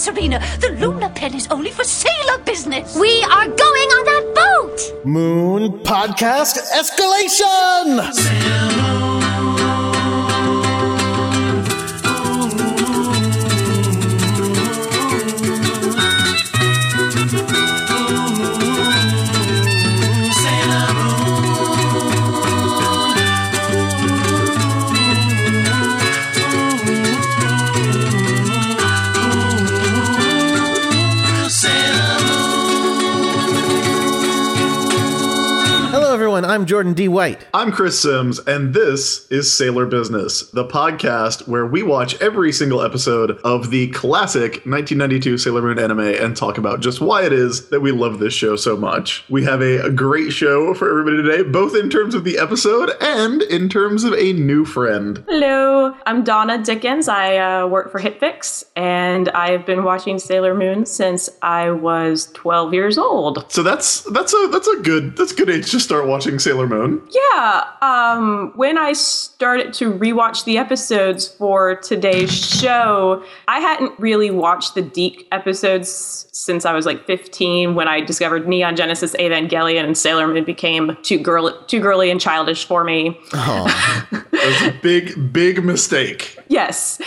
Serena. The Luna pen is only for sailor business. We are going on that boat! Moon Podcast Escalation! I'm Jordan D. White. I'm Chris Sims, and this is Sailor Business, the podcast where we watch every single episode of the classic 1992 Sailor Moon anime and talk about just why it is that we love this show so much. We have a, a great show for everybody today, both in terms of the episode and in terms of a new friend. Hello, I'm Donna Dickens. I uh, work for HitFix, and I've been watching Sailor Moon since I was 12 years old. So that's that's a that's a good that's a good age to start watching Sailor Moon. Yeah, um, when I started to rewatch the episodes for today's show, I hadn't really watched the DiC episodes since I was like 15 when I discovered Neon Genesis Evangelion and Sailor Moon became too girl too girly and childish for me. That's a big big mistake. Yes.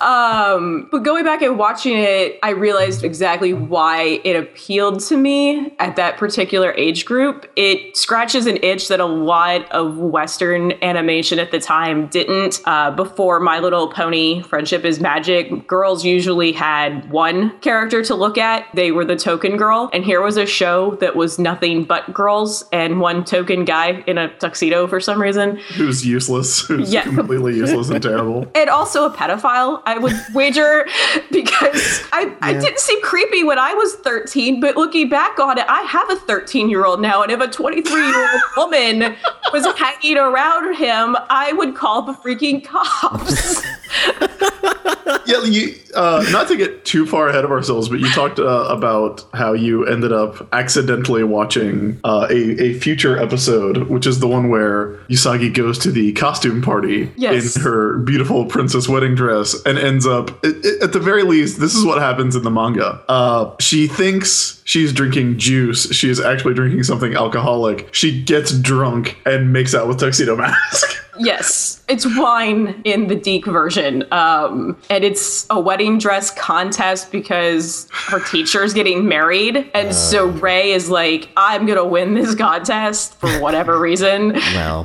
Um, but going back and watching it, I realized exactly why it appealed to me at that particular age group. It scratches an itch that a lot of Western animation at the time didn't. Uh, before My Little Pony, Friendship is Magic, girls usually had one character to look at. They were the token girl. And here was a show that was nothing but girls and one token guy in a tuxedo for some reason. Who's useless? Who's Yeah. completely useless and terrible. and also a pedophile, I would wager, because I, I didn't seem creepy when I was 13, but looking back on it, I have a 13 year old now, and if a 23 year old woman was hanging around him, I would call the freaking cops. yeah, you, uh, not to get too far ahead of ourselves, but you talked uh, about how you ended up accidentally watching uh, a, a future episode, which is the one where Usagi goes to the costume party Yes. in her beautiful princess wedding dress and ends up, it, it- at the very least, this is what happens in the manga. Uh, she thinks she's drinking juice. She is actually drinking something alcoholic. She gets drunk and makes out with Tuxedo Mask. yes, it's wine in the DiC version. Um, and it's a wedding dress contest because her teacher is getting married. And so Ray is like, I'm going to win this contest for whatever reason. Well,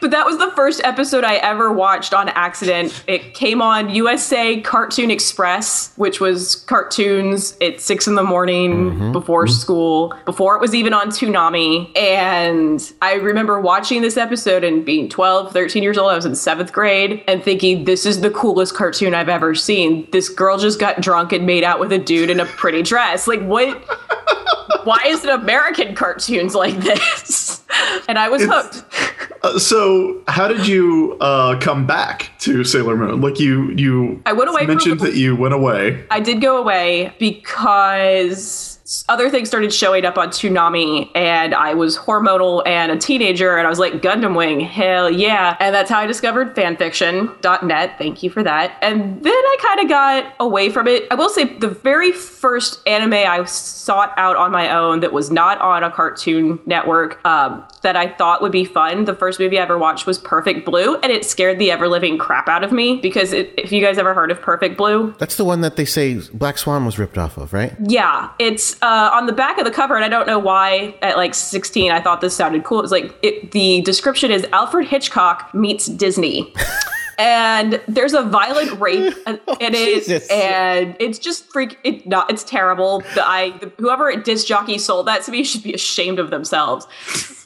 But that was the first episode I ever watched on accident. It came on USA Cartoon Express, which was cartoons at six in the morning before school, before it was even on Toonami. And I remember watching this episode and being 12, 13 years old. I was in seventh grade and thinking, this is the coolest cartoon I've ever seen. This girl just got drunk and made out with a dude in a pretty dress. Like, what? Why is it American cartoons like this? And I was It's- hooked. Uh, so, how did you uh, come back to Sailor Moon? Like you, you I went away mentioned that you went away. I did go away because other things started showing up on Toonami, and I was hormonal and a teenager, and I was like, Gundam Wing, hell yeah. And that's how I discovered fanfiction.net. Thank you for that. And then I kind of got away from it. I will say, the very first anime I sought out on my own that was not on a cartoon network um, that I thought would be fun, the first movie I ever watched was Perfect Blue, and it scared the ever living crap out of me because it, if you guys ever heard of Perfect Blue, that's the one that they say Black Swan was ripped off of, right? yeah, it's uh, on the back of the cover, and I don't know why. At like 16, I thought this sounded cool. It's like it, the description is Alfred Hitchcock meets Disney. And there's a violent rape in it, Jesus. and it's just freak. It not. It's terrible. The I the, whoever disc jockey sold that to me should be ashamed of themselves.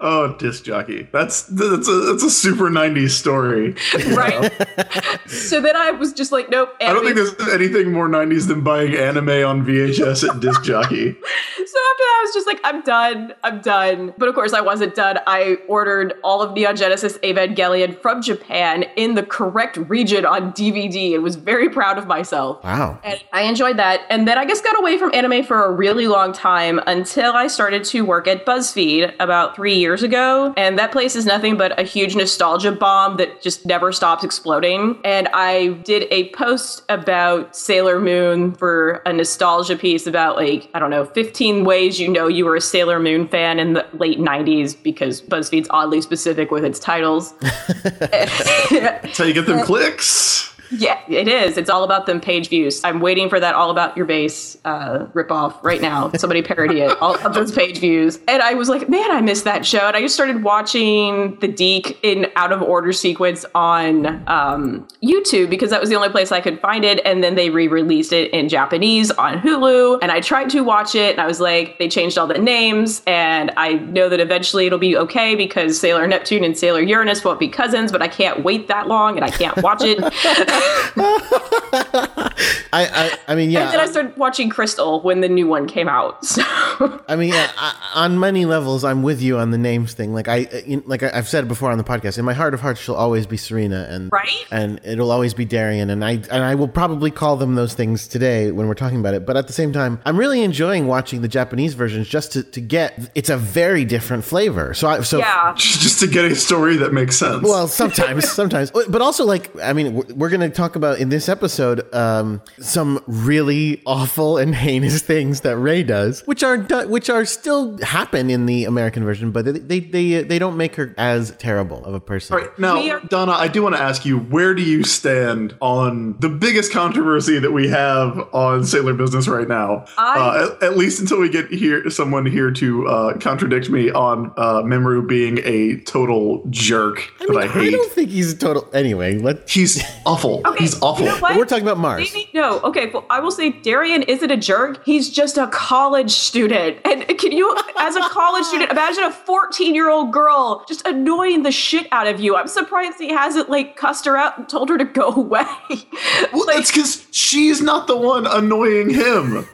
Oh, disc jockey. That's that's a that's a super '90s story. right? so then I was just like, nope. I don't think there's anything more '90s than buying anime on VHS at disc jockey. So after that, I was just like, I'm done. I'm done. But of course, I wasn't done. I ordered all of Neon Genesis Evangelion from Japan in the correct region on DVD and was very proud of myself. Wow. And I enjoyed that. And then I guess got away from anime for a really long time until I started to work at BuzzFeed about three years ago, and that place is nothing but a huge nostalgia bomb that just never stops exploding. And I did a post about Sailor Moon for a nostalgia piece about like, I don't know, 15 ways you know you were a Sailor Moon fan in the late 90s because BuzzFeed's oddly specific with its titles. How you get them clicks. Yeah, it is. It's all about them page views. I'm waiting for that all about your base uh, ripoff right now. Somebody parody it. All of those page views. And I was like, man, I missed that show. And I just started watching the DiC in out of order sequence on um, YouTube because that was the only place I could find it. And then they re-released it in Japanese on Hulu. And I tried to watch it, and I was like, they changed all the names, and I know that eventually it'll be okay because Sailor Neptune and Sailor Uranus won't be cousins. But I can't wait that long, and I can't watch it. I, I, I mean, yeah. And then I started watching Crystal when the new one came out. So I mean, yeah, I, on many levels, I'm with you on the names thing. Like I, like I- I've said before on the podcast, in my heart of hearts, she'll always be Serena, and Right? and it'll always be Darien, and I and I will probably call them those things today when we're talking about it. But at the same time, I'm really enjoying watching the Japanese versions just to, to get. It's a very different flavor. So I, so yeah, Just to get a story that makes sense. well, sometimes, sometimes, but also like I mean, we're- we're going to talk about in this episode um, some really awful and heinous things that Ray does, which are do- which are still happen in the American version, but they they they, they don't make her as terrible of a person. All right, now, are- Donna, I do want to ask you, where do you stand on the biggest controversy that we have on Sailor Business right now? I- uh, at, at least until we get here, someone here to uh, contradict me on uh, Mamoru being a total jerk I mean, that I hate. I, don't think he's a total. Anyway, let He's awful. Okay, He's awful. you know we're talking about Mars. Maybe- no, okay. Well, I will say Darien isn't a jerk. He's just a college student. And can you, as a college student, imagine a 14 year old girl just annoying the shit out of you? I'm surprised he hasn't like cussed her out and told her to go away. Well, like, that's because she's not the one annoying him.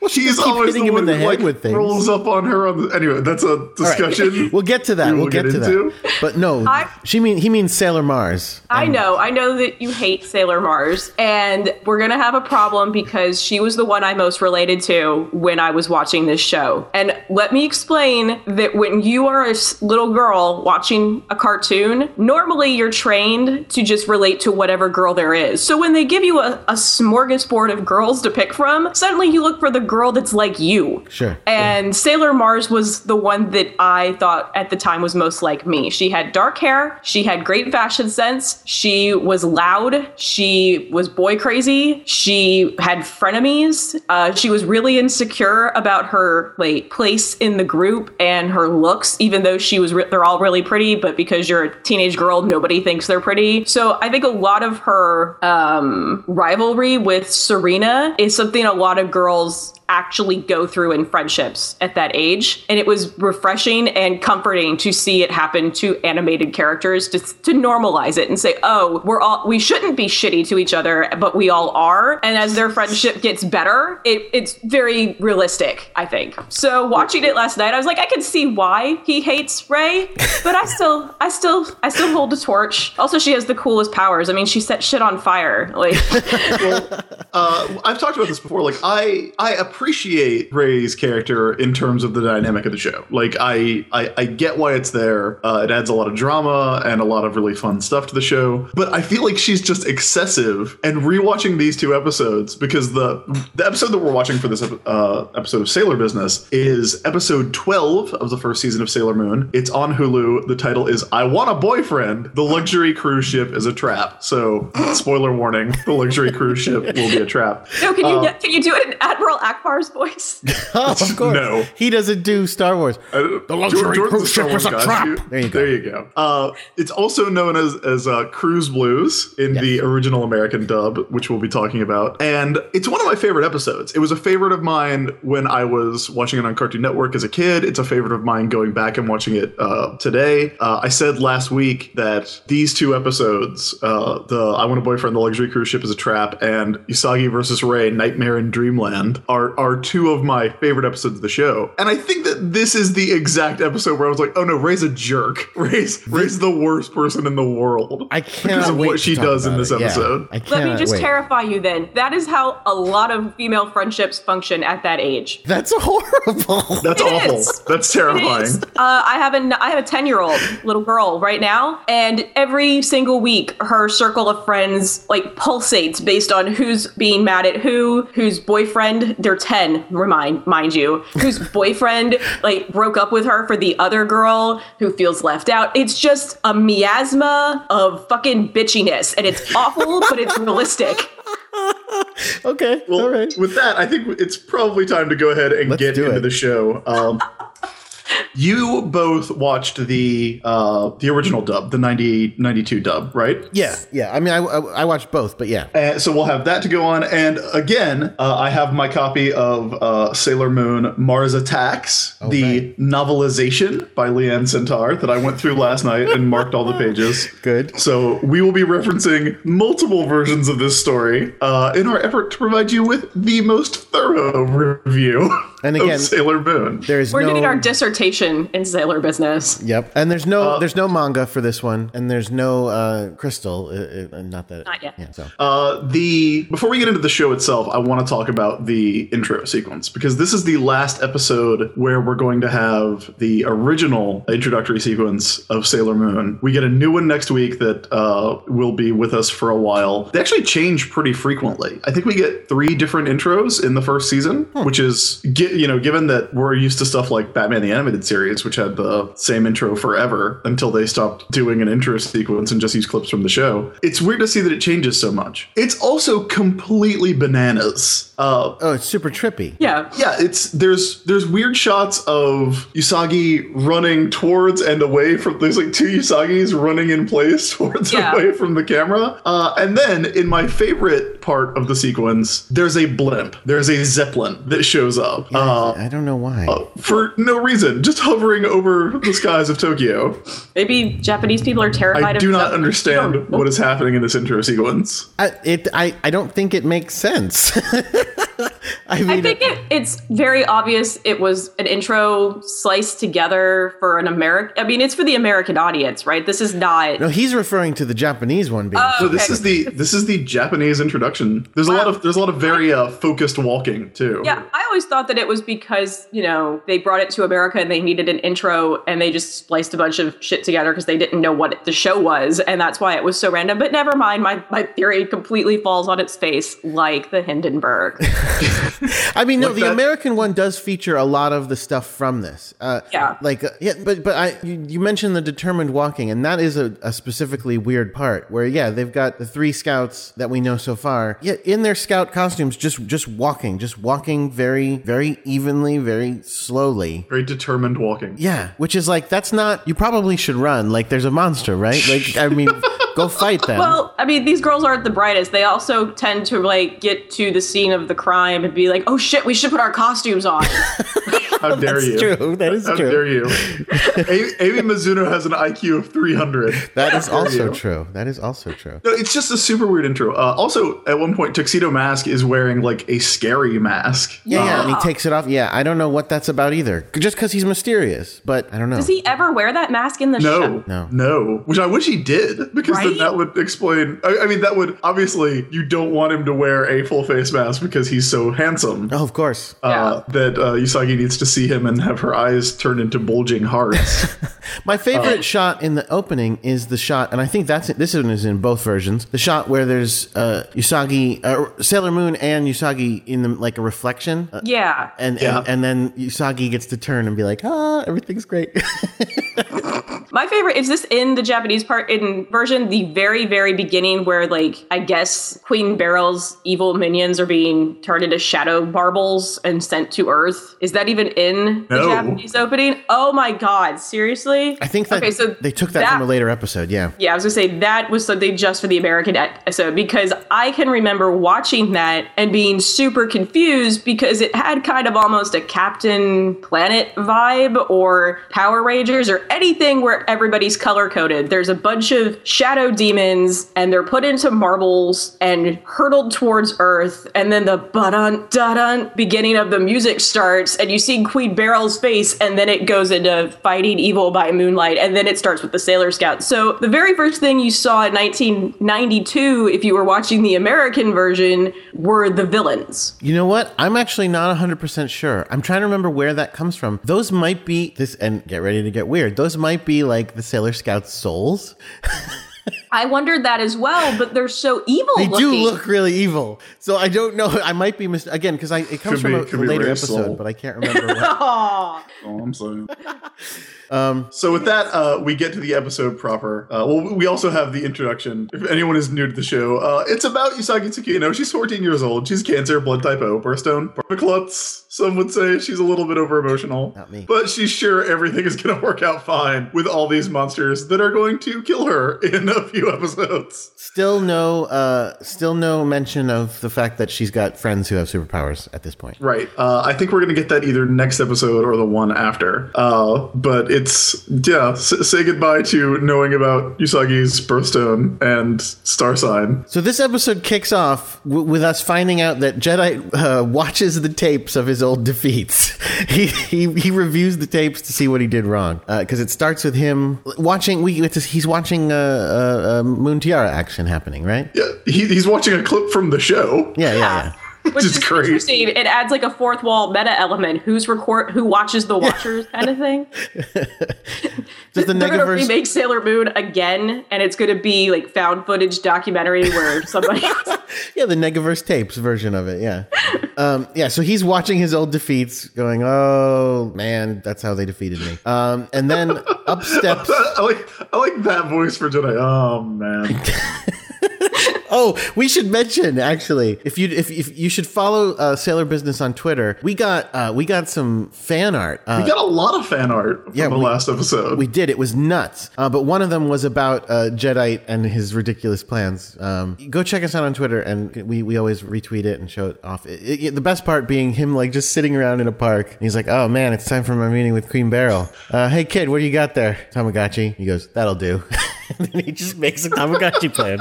well, she He's just keep always hitting the him one in the who head like, with things. rolls up on her. On the, anyway, that's a All right. discussion. We'll get to that. we We'll get, get to into. that. But no, I- she mean he means Sailor Mars. I um, know, I know that you hate Sailor Mars, and we're gonna have a problem because she was the one I most related to when I was watching this show. And let me explain that when you are a little girl watching a cartoon, normally you're trained to just relate to whatever girl there is. So when they give you a, a smorgasbord of girls to pick from, suddenly you look for the girl that's like you. Sure. And Sailor Mars was the one that I thought at the time was most like me. She had dark hair, she had great fashion sense, she was loud, she was boy crazy, she had frenemies, uh, she was really insecure about her like place in the group and her looks, even though she was re- they're all really pretty, but because you're a teenage girl, nobody thinks they're pretty. So I think a lot of her um, rivalry with Serena is something a lot of girls actually go through in friendships at that age. And it was refreshing and comforting to see it happen to animated characters to, to normalize it and say, oh, we're all, we shouldn't be shitty to each other, but we all are. And as their friendship gets better, it, it's very realistic, I think. So watching it last night, I was like, I can see why he hates Ray, but I still, I still, I still hold the torch. Also, she has the coolest powers. I mean, she set shit on fire. Like, uh, I've talked about this before. Like, I I Ray's character in terms of the dynamic of the show. Like, I I, I get why it's there. Uh, it adds a lot of drama and a lot of really fun stuff to the show. But I feel like she's just excessive. And rewatching these two episodes because the the episode that we're watching for this uh, episode of Sailor Business is episode twelve of the first season of Sailor Moon. It's on Hulu. The title is "I Want a Boyfriend." The luxury cruise ship is a trap. So, spoiler warning: the luxury cruise ship will be a trap. no, can you can you do it in Admiral Ackbar's voice? Oh, of course. No. He doesn't do Star Wars. The luxury cruise ship is a trap. There you go. There you go. Uh, it's also known as as uh, Cruise Blues in the original American dub, which we'll be talking about. And it's one of my favorite episodes. It was a favorite of mine when I was watching it on Cartoon Network as a kid. It's a favorite of mine going back and watching it uh, today. Uh, I said last week that these two episodes, uh, the I Want a Boyfriend, the Luxury Cruise Ship is a trap, and Usagi versus Ray, Nightmare in Dreamland, are are two of my favorite episodes of the show. And I think that this is the exact episode where I was like, oh no, Ray's a jerk. Ray's Ray's the worst person in the world. I can't because of wait what she does in this it. Yeah, episode. I Let me just wait. terrify you then. That is how a lot of female friendships function at that age. That's horrible. That's It awful. is. That's terrifying. is. Uh, I have a I have a ten year old little girl right now, and every single week her circle of friends like pulsates based on who's being mad at who, whose boyfriend. They're ten, remind mind you, whose boyfriend like broke up with her for the other girl who feels left out. It's just a miasma of fucking bitchiness, and it's awful, but it's realistic. okay. Well, all right. with that, I think it's probably time to go ahead and Let's get into it. the show. Um, you both watched the uh, the original dub, the 90, 92 dub, right? Yeah, yeah. I mean, I, I, I watched both, but yeah. Uh, so we'll have that to go on. And again, uh, I have my copy of uh, Sailor Moon Mars Attacks, the novelization by Lianne Sentar that I went through last night and marked all the pages. Good. So we will be referencing multiple versions of this story uh, in our effort to provide you with the most thorough review And again, of Sailor Moon. There is We're no. getting our dissertation in Sailor business. Yep, and there's no Uh, there's no manga for this one, and there's no uh, crystal. Uh, uh, not that. Not yet. Yeah. So Uh, the before we get into the show itself, I want to talk about the intro sequence because this is the last episode where we're going to have the original introductory sequence of Sailor Moon. We get a new one next week that uh, will be with us for a while. They actually change pretty frequently. I think we get three different intros in the first season, which is you know given that we're used to stuff like Batman the Animated Series, which had the same intro forever until they stopped doing an intro sequence and just use clips from the show. It's weird to see that it changes so much. It's also completely bananas. Uh, oh, it's super trippy. Yeah. yeah, it's there's there's weird shots of Usagi running towards and away from. There's like two Usagis running in place towards Yeah. away from the camera. Uh, and then in my favorite part of the sequence, there's a blimp. There's a zeppelin that shows up. Uh, I don't know why. for no reason, just hovering over the skies of Tokyo. Maybe Japanese people are terrified I of do not stuff. understand what is happening in this intro sequence. I, it I, I don't think it makes sense. I mean, I think it, it's very obvious it was an intro sliced together for an American. I mean, it's for the American audience, right? This is not. no, he's referring to the Japanese one being. So this is the this is the Japanese introduction. There's a lot of there's a lot of very uh, focused walking too. Yeah, I always thought that it was because, you know, they brought it to America and they needed an intro and they just spliced a bunch of shit together because they didn't know what the show was. And that's why it was so random. But never mind, my, my theory completely falls on its face like the Hindenburg. I mean, no, the that- American one does feature a lot of the stuff from this. Uh, Yeah. like uh, yeah, but but I you, you mentioned the determined walking, and that is a, a specifically weird part where yeah, they've got the three scouts that we know so far, yet in their scout costumes, just just walking, just walking very very evenly, very slowly. Very determined walking. Yeah, which is like that's not. You probably should run. Like there's a monster, right? Like I mean, go fight them. well, I mean, these girls aren't the brightest. They also tend to, like, get to the scene of the crime and be like, oh shit, we should put our costumes on. How dare That's you? true. That is How true. dare you? A- Amy Mizuno has an IQ of 300. that is also you? true. That is also true. No, it's just a super weird intro. Uh, also, at one point, Tuxedo Mask is wearing like a scary mask. Yeah, yeah, and he Ah. takes it off. Yeah, I don't know what that's about either. Just because he's mysterious, but I don't know. Does he ever wear that mask in the No, show? No. no. Which I wish he did, because then that would explain. I, I mean, that would obviously you don't want him to wear a full face mask because he's so handsome. oh, of course. Uh, that uh, Usagi needs to see him and have her eyes turn into bulging hearts. My uh, favorite shot in the opening is the shot, and I think that's this one is in both versions. The shot where there's uh, Usagi, uh, Sailor Moon, and Usagi in the, like a reflection, uh, Yeah. and, Yeah. and and then Usagi gets to turn and be like, ah, everything's great. My favorite is this in the Japanese part in version, the very, very beginning where like I guess Queen Beryl's evil minions are being turned into shadow marbles and sent to Earth. Is that even in the Japanese opening? Oh my god, seriously? I think that okay, so they took that, from a later episode. Yeah. yeah, I was gonna say that was something just for the American episode because I can remember watching that and being super confused because it had kind of almost a Captain Planet vibe or Power Rangers or anything where it everybody's color coded. There's a bunch of shadow demons, and they're put into marbles and hurtled towards Earth. And then the ba-dun, da-dun beginning of the music starts, and you see Queen Beryl's face, and then it goes into fighting evil by moonlight, and then it starts with the Sailor Scouts. So the very first thing you saw in 1992, if you were watching the American version, were the villains. You know what? I'm actually not 100% sure. I'm trying to remember where that comes from. Those might be this and get ready to get weird. Those might be like the Sailor Scouts souls. I wondered that as well, but they're so evil. They looking. do look really evil. So I don't know. I might be mis- again because I it comes Could from be- a, a later episode, soul. but I can't remember what. Oh, I'm sorry. so with that, uh, we get to the episode proper. Uh, well, we also have the introduction. If anyone is new to the show, uh, it's about Usagi Tsukino. She's 14 years old. She's Cancer, blood type O, birthstone, Klutz. Some would say she's a little bit over emotional. Not me. But she's sure everything is going to work out fine with all these monsters that are going to kill her in a few episodes. Still no, uh, still no mention of the fact that she's got friends who have superpowers at this point. Right. Uh, I think we're going to get that either next episode or the one after. Uh, but it's, yeah, s- say goodbye to knowing about Usagi's birthstone and star sign. So this episode kicks off w- with us finding out that Jadeite uh, watches the tapes of his old defeats. he, he he reviews the tapes to see what he did wrong because it starts with him watching. We it's, he's watching uh, uh, uh, Moon Tiara action happening, right? Yeah, he, he's watching a clip from the show. Yeah, yeah, yeah. Which is great. interesting. It adds like a fourth wall meta element. Who's record? Who watches the Watchers kind of thing. Does the They're gonna remake Sailor Moon again, and it's gonna be like found footage documentary where somebody. Yeah, the Negaverse tapes version of it. Yeah, um, yeah. So he's watching his old defeats, going, "Oh man, that's how they defeated me." Um, and then up steps. I like I like that voice for Jadeite. Oh man. Oh, we should mention actually, if you if, if you should follow uh, Sailor Business on Twitter, we got uh, we got some fan art. Uh, We got a lot of fan art from Yeah, the we- last episode. we did. It was nuts. Uh, but one of them was about uh, Jadeite and his ridiculous plans. Um, go check us out on Twitter, and we, we always retweet it and show it off. It- it- the best part being him like just sitting around in a park. He's like, "Oh man, it's time for my meeting with Queen Beryl. Uh, hey kid, what do you got there? Tamagotchi." He goes, "That'll do." and then he just makes a Tamagotchi plan.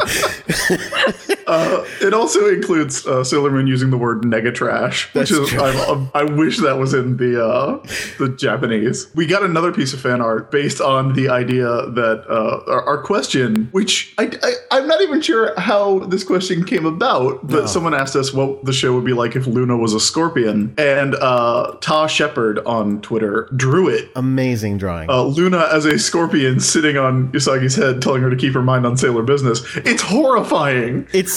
Uh, it also includes uh, Sailor Moon using the word negatrash, which is. I, I wish that was in the uh, the Japanese. We got another piece of fan art based on the idea that uh, our, our question, which I, I am not even sure how this question came about, but someone asked us what the show would be like if Luna was a scorpion, and uh, Ta Shepard on Twitter drew it. Amazing drawing. Uh, Luna as a scorpion sitting on Usagi's head, telling her to keep her mind on sailor business. It's horrifying. It's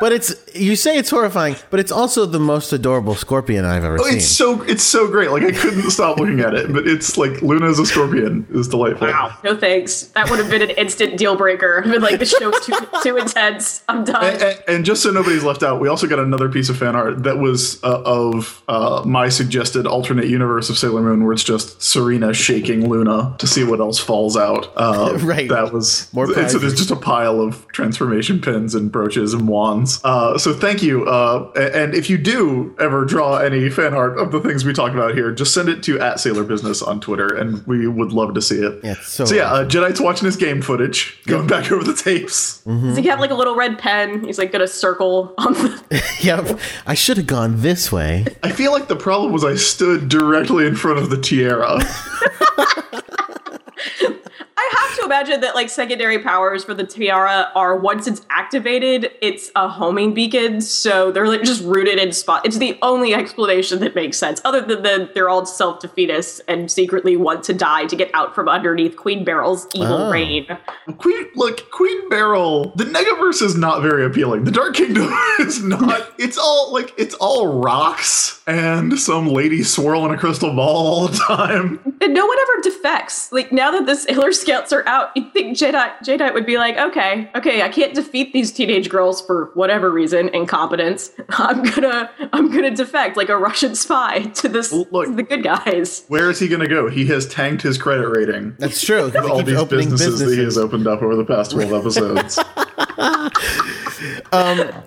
but it's you say it's horrifying, but it's also the most adorable scorpion I've ever seen. Oh, It's so it's so great. Like I couldn't stop looking at it. But it's like Luna as a scorpion is delightful. wow, no thanks. That would have been an instant deal breaker. I've been like, the show's too too intense. I'm done. And, and- and just so nobody's left out, we also got another piece of fan art that was uh, of uh, my suggested alternate universe of Sailor Moon, where it's just Serena shaking Luna to see what else falls out. Uh, Right. That was More and So there's just a pile of transformation pins and brooches and wands. Uh, so thank you. Uh, and if you do ever draw any fan art of the things we talk about here, just send it to at Sailor Business on Twitter, and we would love to see it. Yeah, so so yeah, uh, Jadeite's watching his game footage, going back over the tapes. Does he have like a little red pen? He's like got a circle on the. yep. I should have gone this way. I feel like the problem was I stood directly in front of the tiara. I have to imagine that like secondary powers for the tiara are once it's activated, it's a homing beacon, so they're like just rooted in spot. It's the only explanation that makes sense, other than that they're all self defeatists and secretly want to die to get out from underneath Queen Beryl's evil Oh. reign. Queen, look, Queen Beryl. The Negaverse is not very appealing. The Dark Kingdom is not. It's all like it's all rocks and some lady swirling a crystal ball all the time. And no one ever defects. Like now that the Sailor Scouts are out, you'd think Jadeite Jadeite would be like, okay, okay, I can't defeat these teenage girls for whatever reason, incompetence. I'm gonna I'm gonna defect like a Russian spy to this Look. to the good guys. Where is he going to go? He has tanked his credit rating. That's true. all these opening businesses, that he has opened up over the past 12 episodes.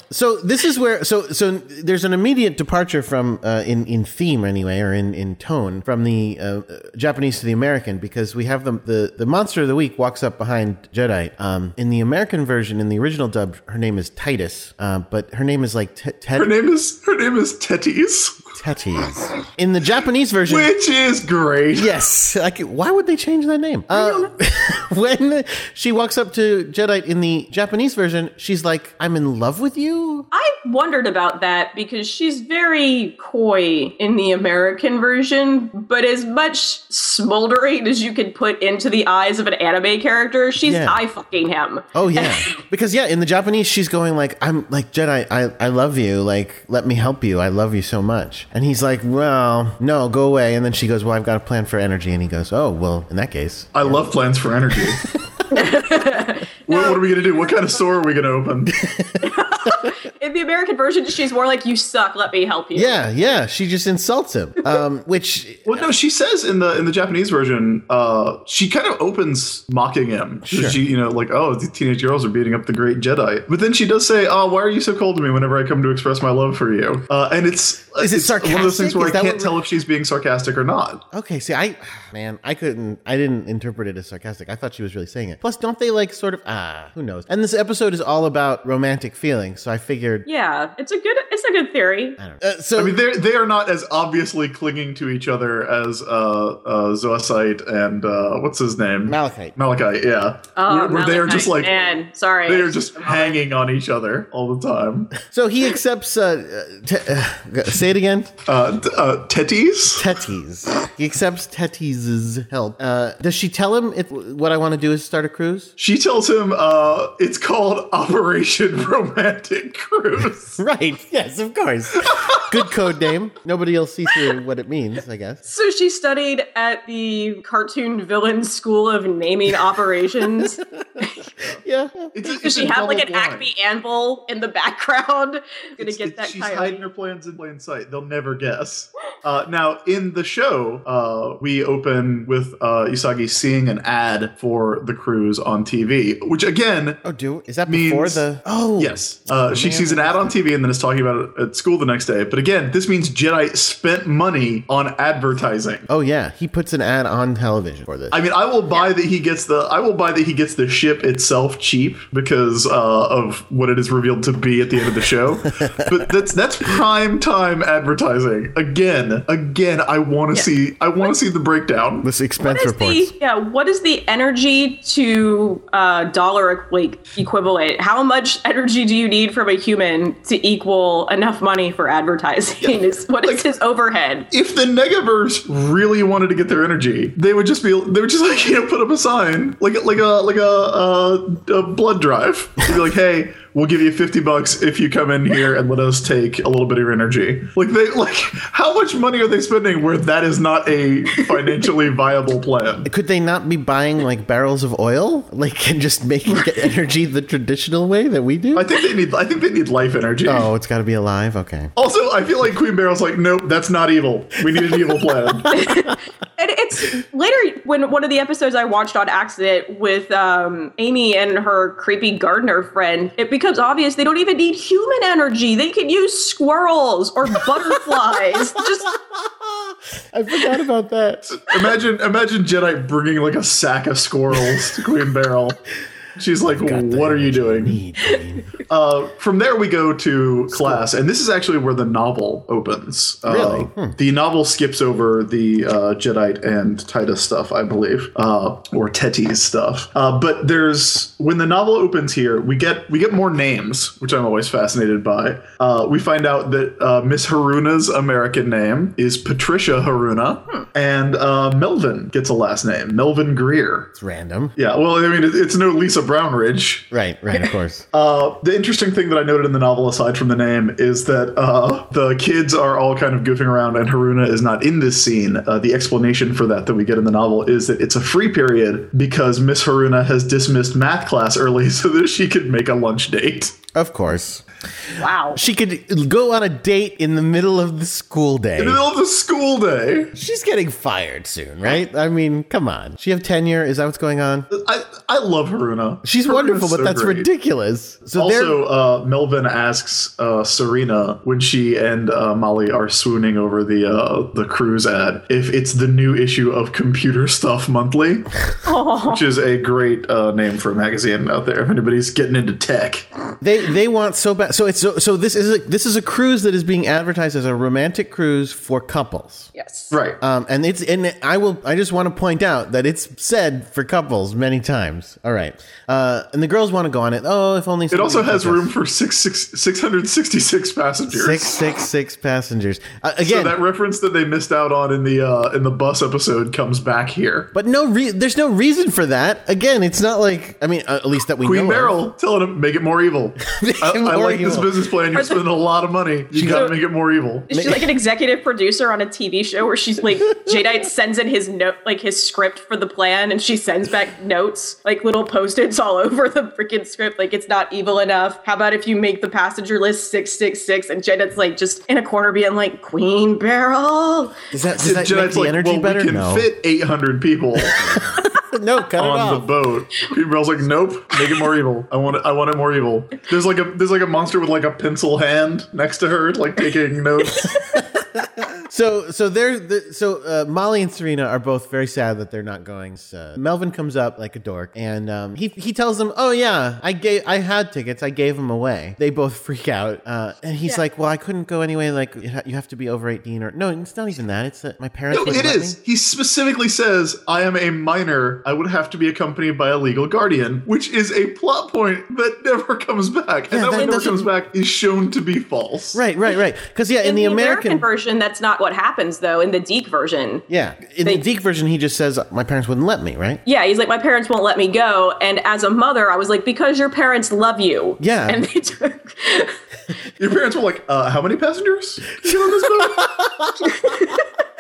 So this is where so so there's an immediate departure from uh, in in theme anyway or in in tone from the uh, Japanese to the American because we have the the the monster of the week walks up behind Jadeite. Um, in the American version, in the original dub, her name is Titus, uh, but her name is like T- Her name is her name is Tetis, Tetis. In the Japanese version, which is great. Yes. Like, why would they change that name? Uh, when she walks up to Jadeite in the Japanese version, she's like, "I'm in love with you." I wondered about that because she's very coy in the American version, but as much smoldering as you could put into the eyes of an anime character, she's Yeah. eye fucking him. Oh yeah, because yeah, in the Japanese, she's going like, "I'm like Jadeite. I I love you. Like, let me help you. I love you so much." And he's like, "Well, no, go away." And then she goes, "Well, I've got a plan for energy." And he goes, "Oh, well, in that case." I love plans for energy. what, what are we gonna do? What kind of store are we gonna open? In the American version, she's more like, "You suck. Let me help you." Yeah, yeah, she just insults him. Um, which Well, no, she says in the in the Japanese version, uh, she kind of opens mocking him. Sure. She, you know, like, oh, the teenage girls are beating up the great Jadeite. But then she does say, "Oh, why are you so cold to me whenever I come to express my love for you?" Uh, and it's Is it it's One of those things sarcastic? where Is I can't tell if she's being sarcastic or not. Okay, see, I man, I couldn't, I didn't interpret it as sarcastic. I thought she was really saying it. Plus, don't they like sort of ah, who knows? And this episode is all about romantic feelings, so I figured. Yeah, it's a good it's a good theory. I don't know. Uh, so I mean, they they are not as obviously clinging to each other as uh, uh, Zoisite and uh, what's his name, Malachite. Malachite. Yeah, Oh, where, where they are just like man, sorry, they are just hanging on each other all the time. So he accepts. Uh, uh, te- uh, say it again. Uh, t- uh, Tetis. Tetis. He accepts Tetis's help. Uh, does she tell him it, what I want to do is start a cruise? She tells him uh, it's called Operation Romantic Cruise. Right. Yes, of course. Good code name. Nobody will see through what it means. I guess. So she studied at the cartoon villain school of naming operations. Yeah. It's a- Does it's she a have like an double blind. Acme anvil in the background? Gonna It's- get it's- that she's coyote. hiding her plans in plain sight. They'll never guess. Uh, now, in the show, uh, we open with uh, Usagi seeing an ad for the cruise on TV, which again, Oh, do is that before the? Oh, yes, uh, she sees an ad on TV and then is talking about it at school the next day. But again, this means Jadeite spent money on advertising. Oh yeah, he puts an ad on television for this. I mean, I will buy that he gets the. I will buy that he gets the ship itself cheap because uh, of what it is revealed to be at the end of the show. but that's that's prime time advertising. Again, again, I want to see. I want to see the breakdown. this expense What is reports. the yeah? What is the energy to uh, dollar like equivalent? How much energy do you need from a human to equal enough money for advertising? Is what is his overhead? If the Negaverse really wanted to get their energy, they would just be. They would just like you know put up a sign like like a like a, a, a blood drive. They'd be like, hey. We'll give you 50 bucks if you come in here and let us take a little bit of your energy. Like they like how much money are they spending where that is not a financially viable plan? Could they not be buying like barrels of oil, like and just making energy the traditional way that we do? I think they need I think they need life energy. oh, it's got to be alive. Okay. Also, I feel like Queen Beryl's like, nope, that's not evil. We need an evil plan. And it's later when one of the episodes I watched on accident with um, Amy and her creepy gardener friend, it becomes obvious they don't even need human energy. They can use squirrels or butterflies. Just I forgot about that. imagine imagine Jadeite bringing like a sack of squirrels to Queen Beryl. She's like, what are you doing? Uh, from there, we go to class, and this is actually where the novel opens. Uh, Really? Hmm. The novel skips over the uh, Jadeite and Titus stuff, I believe, uh, or Tetis stuff. Uh, but there's when the novel opens here, we get we get more names, which I'm always fascinated by. Uh, we find out that uh, Miss Haruna's American name is Patricia Haruna, Hmm. and uh, Melvin gets a last name, Melvin Greer. It's random. Yeah, well, I mean, it- it's no Lisa Brownridge. Right. Right. Of course. Uh, the interesting thing that I noted in the novel, aside from the name, is that uh, the kids are all kind of goofing around, and Haruna is not in this scene. Uh, the explanation for that that we get in the novel is that it's a free period because Miss Haruna has dismissed math class early so that she could make a lunch date. Of course. wow. She could go on a date in the middle of the school day. In the middle of the school day. She's getting fired soon, right? I mean, come on. She have tenure? Is that what's going on? I, I love Haruna. Serena. She's Serena's wonderful, but so that's great. ridiculous. So Also, uh, Melvin asks uh, Serena when she and uh, Molly are swooning over the uh, the cruise ad if it's the new issue of Computer Stuff Monthly, which is a great uh, name for a magazine out there. If anybody's getting into tech, they they want so bad. So it's so, so this is a this is a cruise that is being advertised as a romantic cruise for couples. Yes. right? Um, and it's and I will I just want to point out that it's said for couples many times. All right, uh, and the girls want to go on it. Oh, if only it also has took us. room for six, six, 666 passengers. six six six passengers. Uh, so again, that reference that they missed out on in the uh, in the bus episode comes back here. but no, re- there's no reason for that. Again, it's not like I mean, uh, at least that we Queen know. of. Beryl telling him make it more evil. I, it I more like this business plan. You're spending a lot of money. You got to make it more evil. Is she like an executive producer on a TV show where she's like Jadeite sends in his note like his script for the plan and she sends back notes like little post-its all over the freaking script like it's not evil enough. How about if you make the passenger list 666 and Jadeite's like just in a corner being like Queen Beryl. Does that, does that Jadeite's make the like, energy well, better? we can no, fit 800 people no, cut it on the boat. Queen Beryl's like, nope, make it more evil. I want it. I want it more evil. There's like a there's like a monster with like a pencil hand next to her, like taking notes. So, so they're the, so uh, Molly and Serena are both very sad that they're not going. So Melvin comes up like a dork, and um, he he tells them, "Oh yeah, I gave I had tickets, I gave them away." They both freak out, uh, and he's like, "Well, I couldn't go anyway. Like you have to be over eighteen, or no, it's not even that. It's that my parents. No, wouldn't it let is. me." He specifically says, I am a minor. I would have to be accompanied by a legal guardian, which is a plot point that never comes back. Yeah, and that, that one never comes back is shown to be false. Right, right, right. Because yeah, in, In the, American, version, that's not what happens though. In the DiC version, yeah, in they- the DiC version, he just says my parents wouldn't let me. Right. yeah, he's like, my parents won't let me go. And as a mother, I was like, because your parents love you. Yeah. And they took. Your parents were like, uh, how many passengers?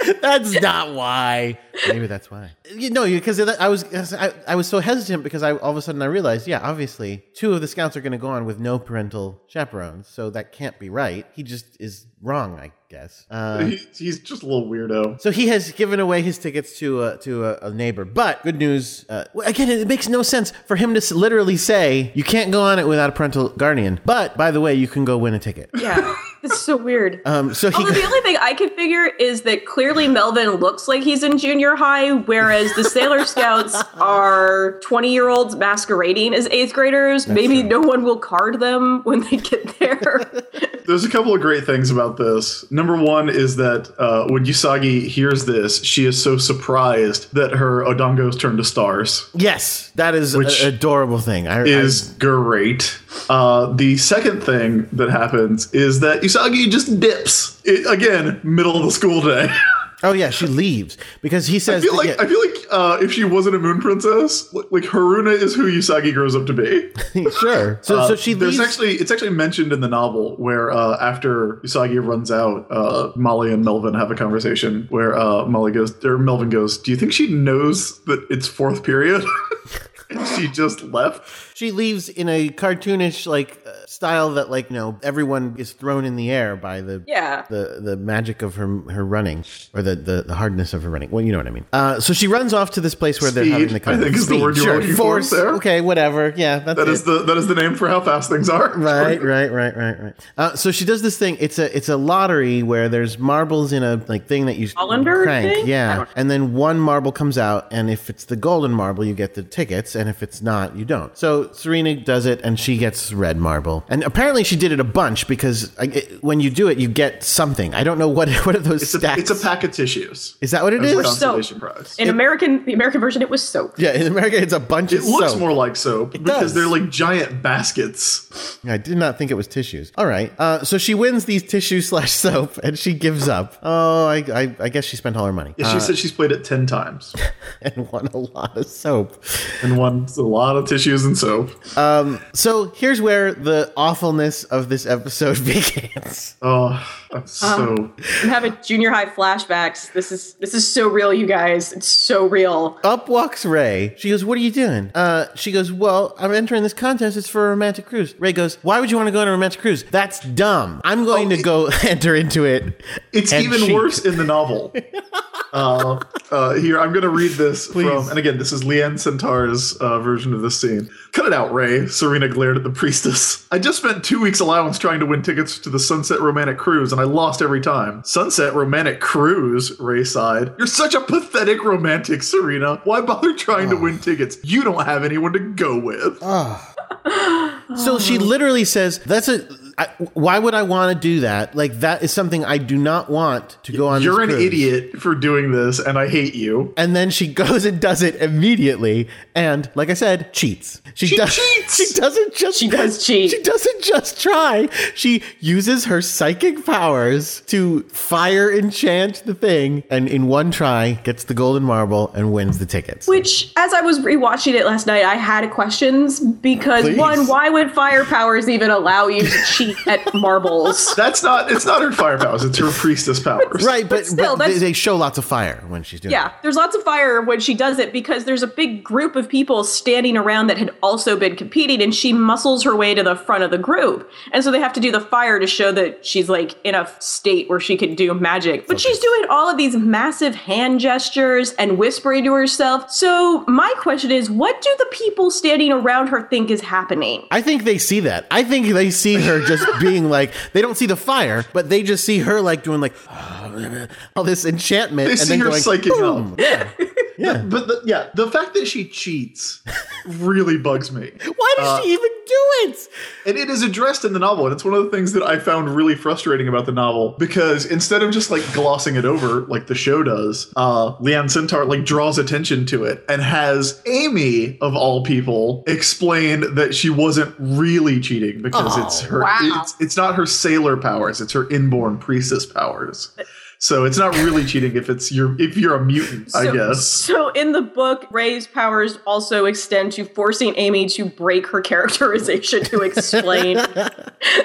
Is on this boat? That's not why. Maybe that's why. You know, because I was I, I was so hesitant because I all of a sudden I realized, yeah, obviously two of the scouts are going to go on with no parental chaperones, so that can't be right. He just is wrong, I guess. Uh, He- he's just a little weirdo. so he has given away his tickets to a, to a, a neighbor. But good news, uh, again, it makes no sense for him to literally say you can't go on it without a parental guardian. But by the way, you can go win a ticket. Yeah. This is so weird. Um, so he Although the only thing I can figure is that clearly Melvin looks like he's in junior high, whereas the Sailor Scouts are 20 year olds masquerading as eighth graders. Maybe no one will card them when they get there. There's a couple of great things about this. Number one is that uh, when Usagi hears this, she is so surprised that her Odangos turn to stars. yes, that is Which an adorable thing. I, I- is great. Uh, the second thing that happens is that Usagi just dips. It, again, middle of the school day. Oh yeah, she leaves because he I says. feel like yeah, I feel like uh, if she wasn't a moon princess, like Haruna is who Usagi grows up to be. sure. So Uh, so she there's leaves. actually it's actually mentioned in the novel where uh, after Usagi runs out, uh, Molly and Melvin have a conversation where uh, Molly goes or Melvin goes, "Do you think she knows that it's fourth period?" she just left. she leaves in a cartoonish like style that like you know everyone is thrown in the air by the yeah. the the magic of her her running or the the, the hardness of her running. Well, you know what I mean. Uh, so she runs off to this place where they're having the kind of thing. I think is the word you're sure. looking for Force. there. Okay, whatever. Yeah, that's That it. is the that is the name for how fast things are. Right, right, right, right, right. Uh, so she does this thing. It's a it's a lottery where there's marbles in a like thing that you Colander crank, thing? Yeah. And then one marble comes out, and if it's the golden marble, you get the tickets, and if it's not, you don't. So Serena does it, and she gets red marble. And apparently, she did it a bunch because I, it, when you do it, you get something. I don't know what what are those It's a, it's a pack of tissues. is that what it is? As a is? prize. In American, the American version, it was soap. yeah, in America, it's a bunch of tsunes. It looks soap. more like soap because does. they're like giant baskets. I did not think it was tissues. All right. Uh, so she wins these tissues slash soap, and she gives up. Oh, I, I, I guess she spent all her money Yeah, she said she's played it ten times and won a lot of soap. and won a lot of tissues and soap. So here's where the awfulness of this episode begins. Oh, I'm so I'm having junior high flashbacks. This is this is so real, you guys. It's so real. Up walks Ray. She goes, "What are you doing?" Uh, she goes, "Well, I'm entering this contest. It's for a romantic cruise." Ray goes, "Why would you want to go on a romantic cruise? That's dumb. I'm going Oh, to it- go enter into it." It's even cheat." worse in the novel. Uh, uh, here, I'm going to read this from, and again, this is Lianne Sentar's uh, version of this scene. Cut it out, Ray. Serena glared at the priestess. I just spent two weeks' allowance trying to win tickets to the Sunset Romantic Cruise, and I lost every time. Sunset Romantic Cruise, Ray sighed. You're such a pathetic romantic, Serena. Why bother trying to ah. win tickets? You don't have anyone to go with. Ah. So she literally says, "That's a. I, why would I want to do that? Like that is something I do not want to go on. You're this an cruise." idiot for doing this, and I hate you. And then she goes and does it immediately, and like I said, cheats. She, She does, cheats! She doesn't just. She does cheat. She doesn't just try. She uses her psychic powers to fire enchant the thing, and in one try gets the golden marble and wins the tickets. Which, as I was rewatching it last night, I had questions because Please. one, why would fire powers even allow you to cheat at marbles? That's not. It's not her fire powers. It's her priestess powers. Right, but, still, but they, that's- they show lots of fire when she's doing. it. Yeah, there's lots of fire when she does it because there's a big group of people standing around that had also been competing, and she muscles her way to the front of the group. And so they have to do the fire to show that she's like in a state where she can do magic. But she's doing all of these massive hand gestures and whispering to herself. So my question is, what do the people standing around her think is happening? I think they see that. I think they see her just being like they don't see the fire, but they just see her like doing like all this enchantment. They and see then her going, psychic boom. Yeah, yeah. But the, yeah, the fact that she cheats really bugs me. Why does Uh, she even do it? And it is addressed in the novel, and it's one of the things that I found really frustrating about the novel because instead of just like glossing it over like the show does, uh, Lianne Sentar like draws attention to it and has Amy of all people explain that she wasn't really cheating because Oh, it's her. wow. It's it's not her sailor powers; it's her inborn priestess powers. So it's not really cheating if it's your if you're a mutant, I guess. So in the book, Ray's powers also extend to forcing Amy to break her characterization to explain.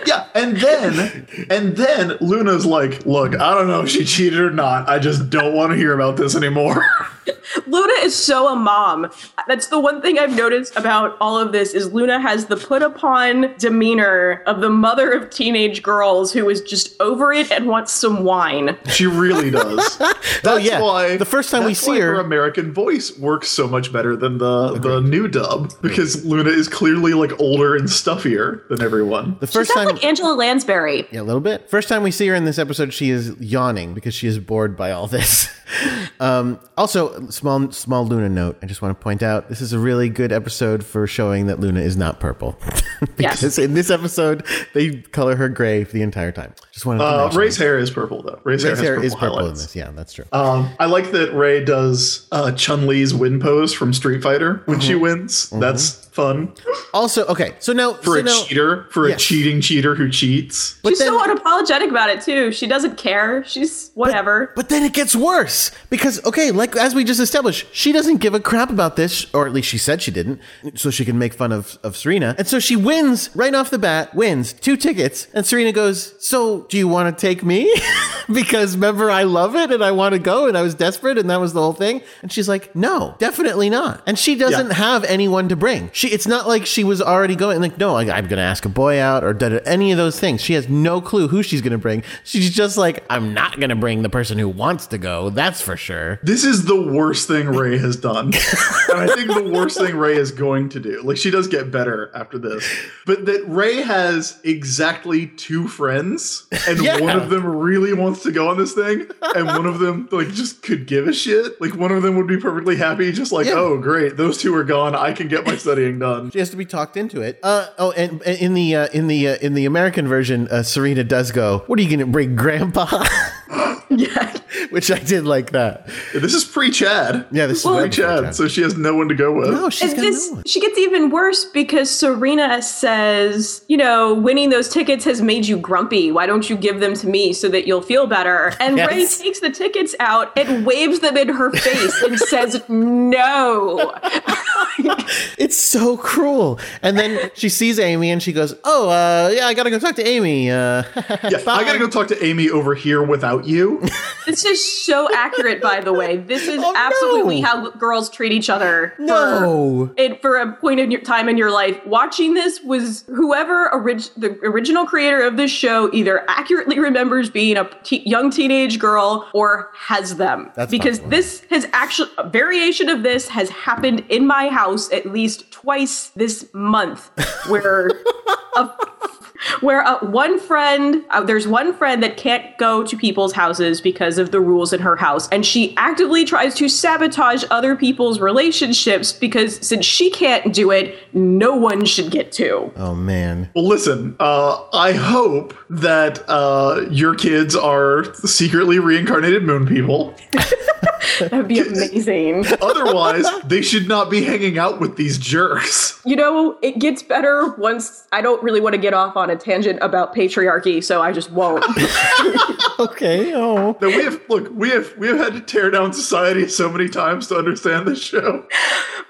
Yeah, and then and then Luna's like, "Look, I don't know if she cheated or not. I just don't want to hear about this anymore." Luna is so a mom. That's the one thing I've noticed about all of this is Luna has the put upon demeanor of the mother of teenage girls who is just over it and wants some wine. she really does. Oh, that's Oh, yeah. why The first time we see why her- American voice works so much better than the the new dub because Luna is clearly like older and stuffier than everyone. The first sounds time, like Angela Lansbury. yeah, a little bit. First time we see her in this episode, she is yawning because she is bored by all this. um, also, small small Luna note. I just want to point out this is a really good episode for showing that Luna is not purple because Yes. in this episode they color her gray for the entire time. Just wanted to Uh, mention Ray's hair is purple though. Ray's, Ray's hair, hair has is purple in this. Yeah, that's true. Um, I like that Ray does uh, Chun Li's win pose from Street Fighter when Mm-hmm. she wins. That's fun also, okay, so now for so a now, cheater, for Yes. a cheating cheater who cheats. But She's then- so unapologetic about it too. She doesn't care. She's whatever. But then it gets worse because okay, like as we just established, she doesn't give a crap about this, or at least she said she didn't, so she can make fun of, of Serena. And so she wins right off the bat, wins two tickets, and Serena goes, So do you want to take me? because remember I love it and I want to go and I was desperate and that was the whole thing. And she's like, No, definitely not. And she doesn't Yeah. have anyone to bring. She it's not like she was already going like, no, I'm gonna ask a boy out or da- da- any of those things. She has no clue who she's gonna bring. She's just like, I'm not gonna bring the person who wants to go. That's for sure. This is the worst thing Ray has done. and I think the worst thing Ray is going to do. Like she does get better after this. But that Ray has exactly two friends and Yeah. one of them really wants to go on this thing and one of them like just could give a shit. Like one of them would be perfectly happy just like, Yeah. "Oh, great. Those two are gone. I can get my studying done." She has to be talked into it. Uh, oh, and, and in the uh, in the uh, in the American version, uh, Serena does go. What are you gonna bring, Grandpa? yeah. Which I did like that. This is pre-Chad. Yeah, this is Well, very Pre-Chad, so she has no one to go with. no, she's And got this, no one. she gets even worse because Serena says, you know, winning those tickets has made you grumpy. Why don't you give them to me so that you'll feel better? And Ray Yes. takes the tickets out and waves them in her face and says, no. It's so cruel. And then she sees Amy and she goes, "Oh, uh, yeah, I gotta go talk to Amy." Uh, Yeah, I gotta go talk to Amy over here without you. It's just is so accurate, by the way. This is Oh, absolutely no. how girls treat each other. For, No. and for a point in your time in your life, watching this was whoever orig- the original creator of this show either accurately remembers being a te- young teenage girl or has them. That's because this has actually a variation of this has happened in my house at least twice this month, where a where uh, one friend uh, there's one friend that can't go to people's houses because of the rules in her house and she actively tries to sabotage other people's relationships because since she can't do it no one should get to Oh man. Well, listen, uh, I hope that uh, your kids are secretly reincarnated moon people. that would be amazing Otherwise, they should not be hanging out with these jerks. you know it gets better once i don't really want to get off on a tangent about patriarchy so i just won't Okay. Oh. Now we have look, we have we have had to tear down society so many times to understand this show.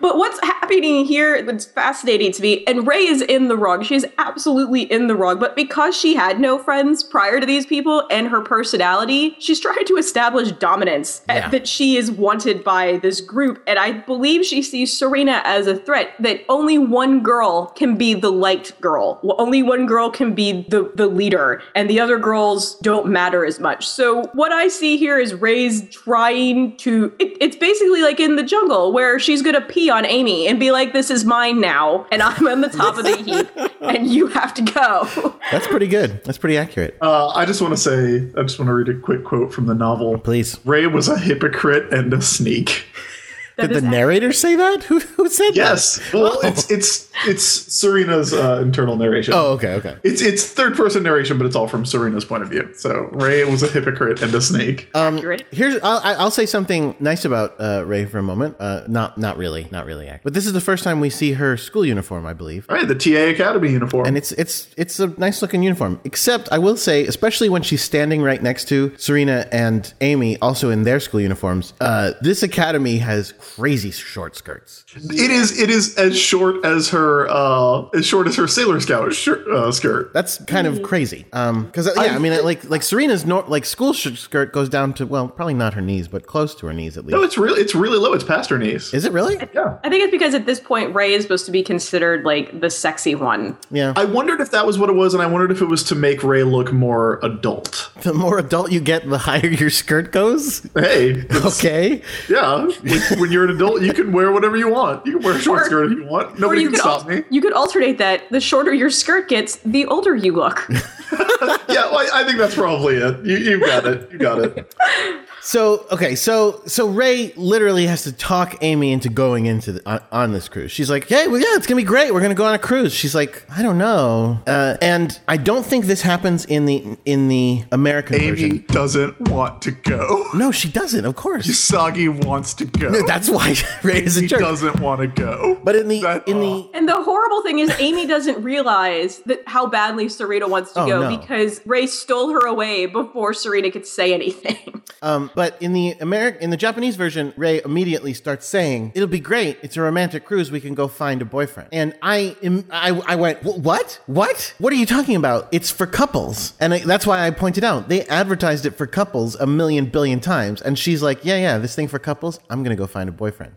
But what's happening here that's fascinating to me, and Ray is in the wrong. She's absolutely in the wrong. But because she had no friends prior to these people and her personality, she's trying to establish dominance uh, Yeah. that she is wanted by this group. And I believe she sees Serena as a threat that only one girl can be the liked girl. Well, Only one girl can be the, the leader, and the other girls don't matter as much. So what I see here is Ray's trying to. It, it's basically like in the jungle where she's gonna pee on Amy and be like, "This is mine now, and I'm on the top of the heap, and you have to go." That's pretty good. That's pretty accurate. Uh, I just want to say, I just want to read a quick quote from the novel. Please. Ray was a hypocrite and a sneak. Did the is- narrator say that? Who, who said that? Yes. Well, it's it's it's Serena's uh, internal narration. Oh, okay, okay. It's it's third person narration, but it's all from Serena's point of view. So Ray was a hypocrite and a snake. Accurate. Here's I'll, I- I'll say something nice about uh, Ray for a moment. Uh, not not really, not really. But this is the first time we see her school uniform, I believe. Right, the TA Academy uniform. And it's it's it's a nice looking uniform. Except I will say, especially when she's standing right next to Serena and Amy, also in their school uniforms. Uh, this academy has crazy short skirts. it is it is as short as her uh as short as her Sailor Scout shir- uh, skirt. That's kind of crazy. Um, because yeah, I, mean, like like Serena's nor- like school sh- skirt goes down to well, probably not her knees, but close to her knees at least. No, it's really it's really low. It's past her knees. Is it really? yeah. I think it's because at this point Ray is supposed to be considered like the sexy one. Yeah. I wondered if that was what it was, and I wondered if it was to make Ray look more adult. the more adult you get, the higher your skirt goes. Hey, Okay. yeah. When, when you're an adult, you can wear whatever you want. You can wear a short Or- skirt if you want. Nobody you can stop al- me. you could alternate that. The shorter your skirt gets, the older you look. Yeah, well, I, I think that's probably it. You, you got it. You got it. So okay, so so Ray literally has to talk Amy into going into the, on, on this cruise. She's like, "Hey, well, yeah, it's gonna be great. We're gonna go on a cruise." She's like, "I don't know," uh, and I don't think this happens in the in the American Amy version. Amy doesn't want to go. No, she doesn't. Of course, Sagi wants to go. that's why Ray is a he jerk. doesn't want to go. But in the That- in the And the horrible thing is, Amy doesn't realize that how badly Serena wants to Oh, go no. because Ray stole her away before Serena could say anything. Um, but in the American, in the Japanese version, Ray immediately starts saying, "It'll be great. It's a romantic cruise. We can go find a boyfriend." And I, I, I went, "What? What? What are you talking about? It's for couples." And I, that's why I pointed out they advertised it for couples a million billion times. And she's like, "Yeah, yeah, this thing for couples. I'm gonna go find a boyfriend."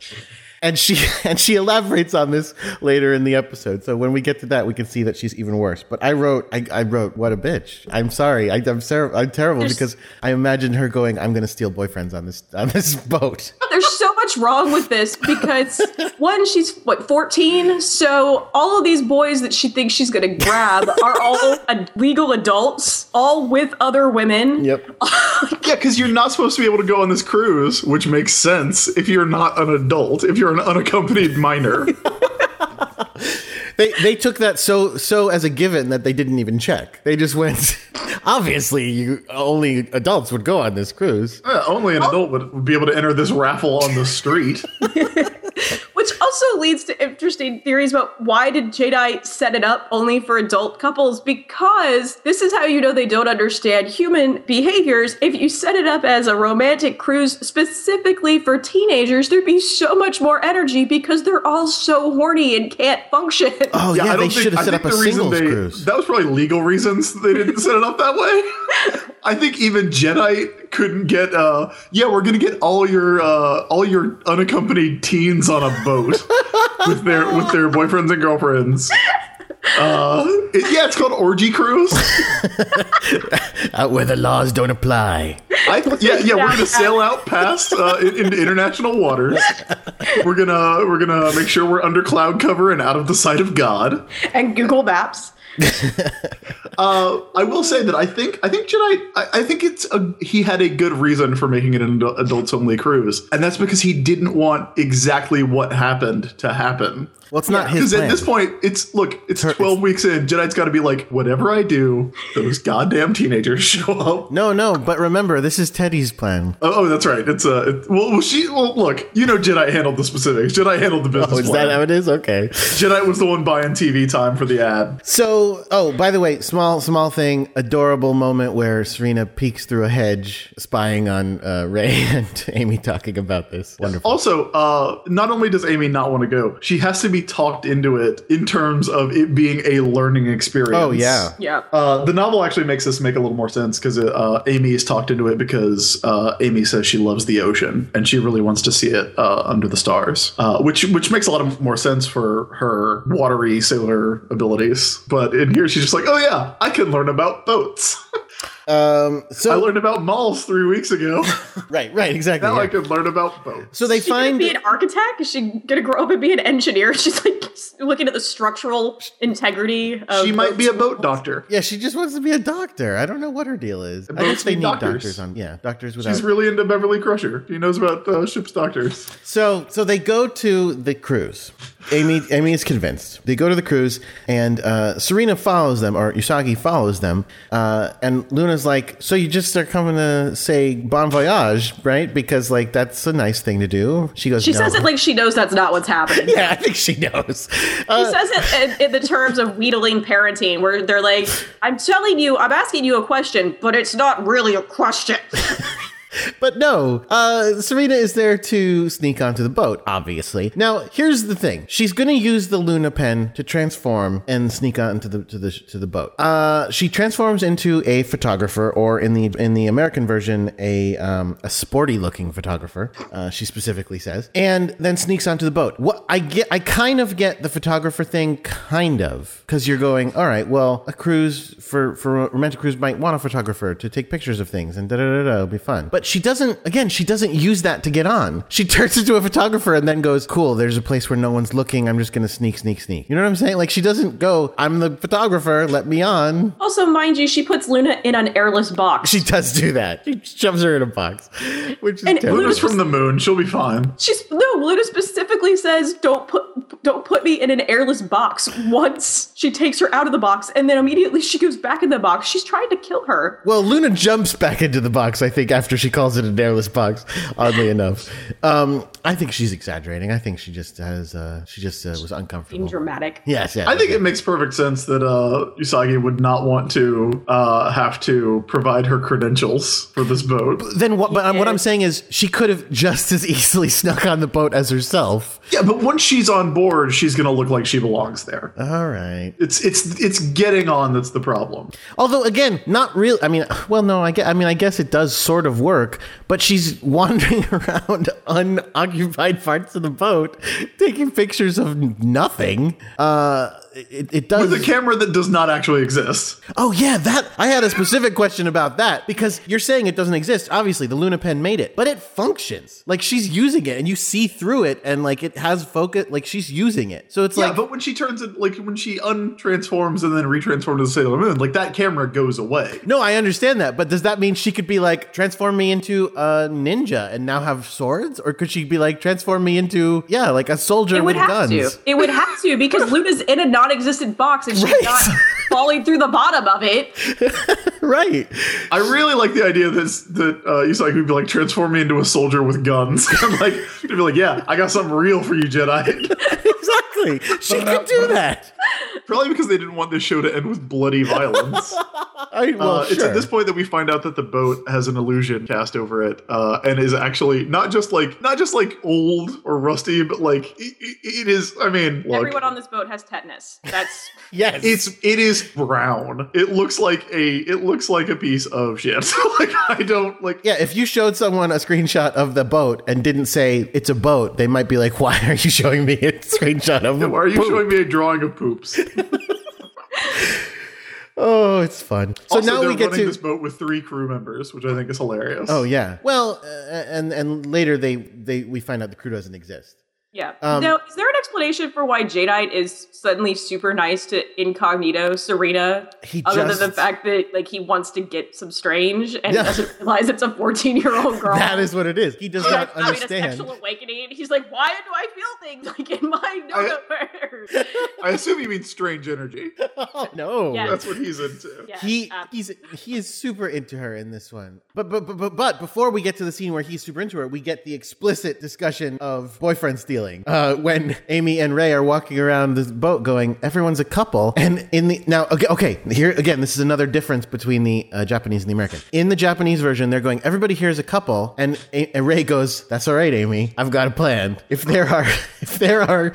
And she and she elaborates on this later in the episode. So when we get to that, we can see that she's even worse. But I wrote, I, I wrote, what a bitch. I'm sorry. I, I'm, ser- I'm terrible There's- because I imagine her going, I'm going to steal boyfriends on this on this boat. There's so much wrong with this because one, she's what 14, so all of these boys that she thinks she's gonna grab are all ad- legal adults, all with other women. Yep. Yeah, because you're not supposed to be able to go on this cruise, which makes sense if you're not an adult, if you're an unaccompanied minor. They they took that so so as a given that they didn't even check. They just went. Obviously, you only adults would go on this cruise. Uh, only an adult would, would be able to enter this raffle on the street. Which also leads to interesting theories about why did Jadeite set it up only for adult couples? Because this is how you know they don't understand human behaviors. If you set it up as a romantic cruise specifically for teenagers, there'd be so much more energy because they're all so horny and can't function. Oh yeah, I they don't should have I set up think a the reason singles they- cruise. That was probably legal reasons they didn't set it up that way. I think even Jadeite couldn't get. uh Yeah, we're gonna get all your uh all your unaccompanied teens on a boat with their with their boyfriends and girlfriends. Uh, it- yeah, it's called Orgy Cruise. Out where the laws don't apply. I, yeah, yeah, we're gonna sail out past uh, in- into international waters. We're gonna we're gonna make sure we're under cloud cover and out of the sight of God. And Google Maps. Uh, I will say that I think I think Jadeite I, I think it's a, he had a good reason for making it an adults only cruise, and that's because he didn't want exactly what happened to happen. Well, it's not his Because at this point, it's look, it's her- twelve weeks in. Jadeite's got to be like, whatever I do, those goddamn teenagers show up. no, no, but remember, this is Tetis plan. Oh, oh, that's right. It's uh, it, well, well, she well, look, you know, Jadeite handled the specifics. Jadeite handled the business. Oh, is plan. that how it is? Okay. Jadeite was the one buying TV time for the ad. So, oh, by the way, small, small thing, adorable moment where Serena peeks through a hedge, spying on uh, Ray and Amy talking about this. Wonderful. Also, uh, not only does Amy not want to go, she has to be talked into it in terms of it being a learning experience. Oh, yeah. Yeah. Uh, the novel actually makes this make a little more sense because uh, Amy is talked into it because uh, Amy says she loves the ocean and she really wants to see it uh, under the stars, uh, which which makes a lot of more sense for her watery sailor abilities. But in here, she's just like, oh yeah, I can learn about boats. Um, I learned about malls three weeks ago. right, right, exactly. now yeah. I can learn about boats. So they Is she find be an architect? Is she gonna grow up and be an engineer? She's like looking at the structural integrity. Of She might be a boat doctor. yeah, she just wants to be a doctor. I don't know what her deal is. I guess they need need doctors. doctors. on. Yeah, doctors without. She's really into Beverly Crusher. He knows about uh, ship's doctors. So so they go to the cruise. Amy Amy is convinced. They go to the cruise, and uh, Serena follows them, or Usagi follows them. Uh, and Luna's like, "So you just are coming to say bon voyage, right? Because like that's a nice thing to do." She goes, She "No." says it like she knows that's not what's happening. "Yeah, I think she knows." Uh, She says it in, in the terms of wheedling parenting, where they're like, "I'm telling you, I'm asking you a question, but it's not really a question." But no, uh, Serena is there to sneak onto the boat, obviously. Now, here's the thing. She's going to use the Luna pen to transform and sneak onto the to the to the boat. Uh, she transforms into a photographer, or in the in the American version, a um, a sporty looking photographer. Uh, she specifically says, and then sneaks onto the boat. What I get, I kind of get the photographer thing, kind of, because you're going, all right, well, a cruise for for romantic cruise might want a photographer to take pictures of things, and da da da da, it'll be fun. But she doesn't. Again, she doesn't use that to get on. She turns into a photographer and then goes, cool. There's a place where no one's looking. I'm just gonna sneak, sneak, sneak. You know what I'm saying? Like she doesn't go. I'm the photographer. Let me on. also, mind you, she puts Luna in an airless box. She does do that. She shoves her in a box, which is And terrible. Luna's from the moon. She'll be fine. She's no. Luna specifically says, "Don't put, don't put me in an airless box." Once she takes her out of the box, and then immediately she goes back in the box. She's trying to kill her. Well, Luna jumps back into the box, I think, after she calls it an airless box, oddly enough. Um, I think she's exaggerating. I think she just has, uh, she just uh, was Being uncomfortable. dramatic. Yes, yes. I think it makes perfect sense that uh, Usagi would not want to uh, have to provide her credentials for this boat. Then what, but what I'm saying is she could have just as easily snuck on the boat as herself. Yeah, but once she's on board, she's going to look like she belongs there. All right. It's it's it's getting on that's the problem. Although again, not real. I mean, well, no. I guess, I mean, I guess it does sort of work. But she's wandering around unoccupied parts of the boat, taking pictures of nothing. Uh, it, it does. With a camera that does not actually exist. Oh yeah, that I had a specific question about that because you're saying it doesn't exist. Obviously, the Luna Pen made it, but it functions. Like she's using it, and you see through it, and like it has focus. Like she's using it, so it's like Yeah, like but when she turns it, like when she untransforms and then retransforms to the Sailor Moon, like that camera goes away. no, I understand that, but does that mean she could be like transform me into a ninja and now have swords, or could she be like transform me into yeah, like a soldier It would with have guns? to. It would have to because Luna's in a non-existent box and she's Right. not falling through the bottom of it. Right. I really like the idea that that uh, Usagi would be like transform me into a soldier with guns. I'm like, to be like, yeah, I got something real for you, Jadeite. exactly. She could do that. Probably because they didn't want this show to end with bloody violence. I, well, Uh, It's at this point that we find out that the boat has an illusion cast over it, uh, and is actually not just like not just like old or rusty, but like it, it- it is. I mean, look, Everyone on this boat has tetanus. That's yes, it's it is brown. It looks like a it looks like a piece of shit. like I don't like. yeah. If you showed someone a screenshot of the boat and didn't say it's a boat, they might be like, "Why are you showing me a screenshot of Why are you poop?" showing me a drawing of poops? Oh, it's fun. So also, now they're we get to this boat with three crew members, which I think is hilarious. Oh yeah. Well, uh, and and later they they we find out the crew doesn't exist. Yeah. Um, now, is there an explanation for why Jadeite is suddenly super nice to incognito Serena? He other just than the fact that like he wants to get some strange and Yeah. doesn't realize it's a 14 year old girl. that is what it is. He does He's not like having a sexual awakening. He's like, why do I feel things like in my nowhere? I assume you mean strange energy. oh no. Yeah. That's what he's into. Yes, He absolutely. he's he is super into her in this one. But but, but but but before we get to the scene where he's super into her, we get the explicit discussion of boyfriend stealing. Uh, when Amy and Ray are walking around this boat, going, "Everyone's a couple." And in the now, okay, okay, here again, this is another difference between the uh, Japanese and the American. In the Japanese version, they're going, "Everybody here is a couple," and, and Ray goes, "That's all right, Amy. I've got a plan. If there are if there are."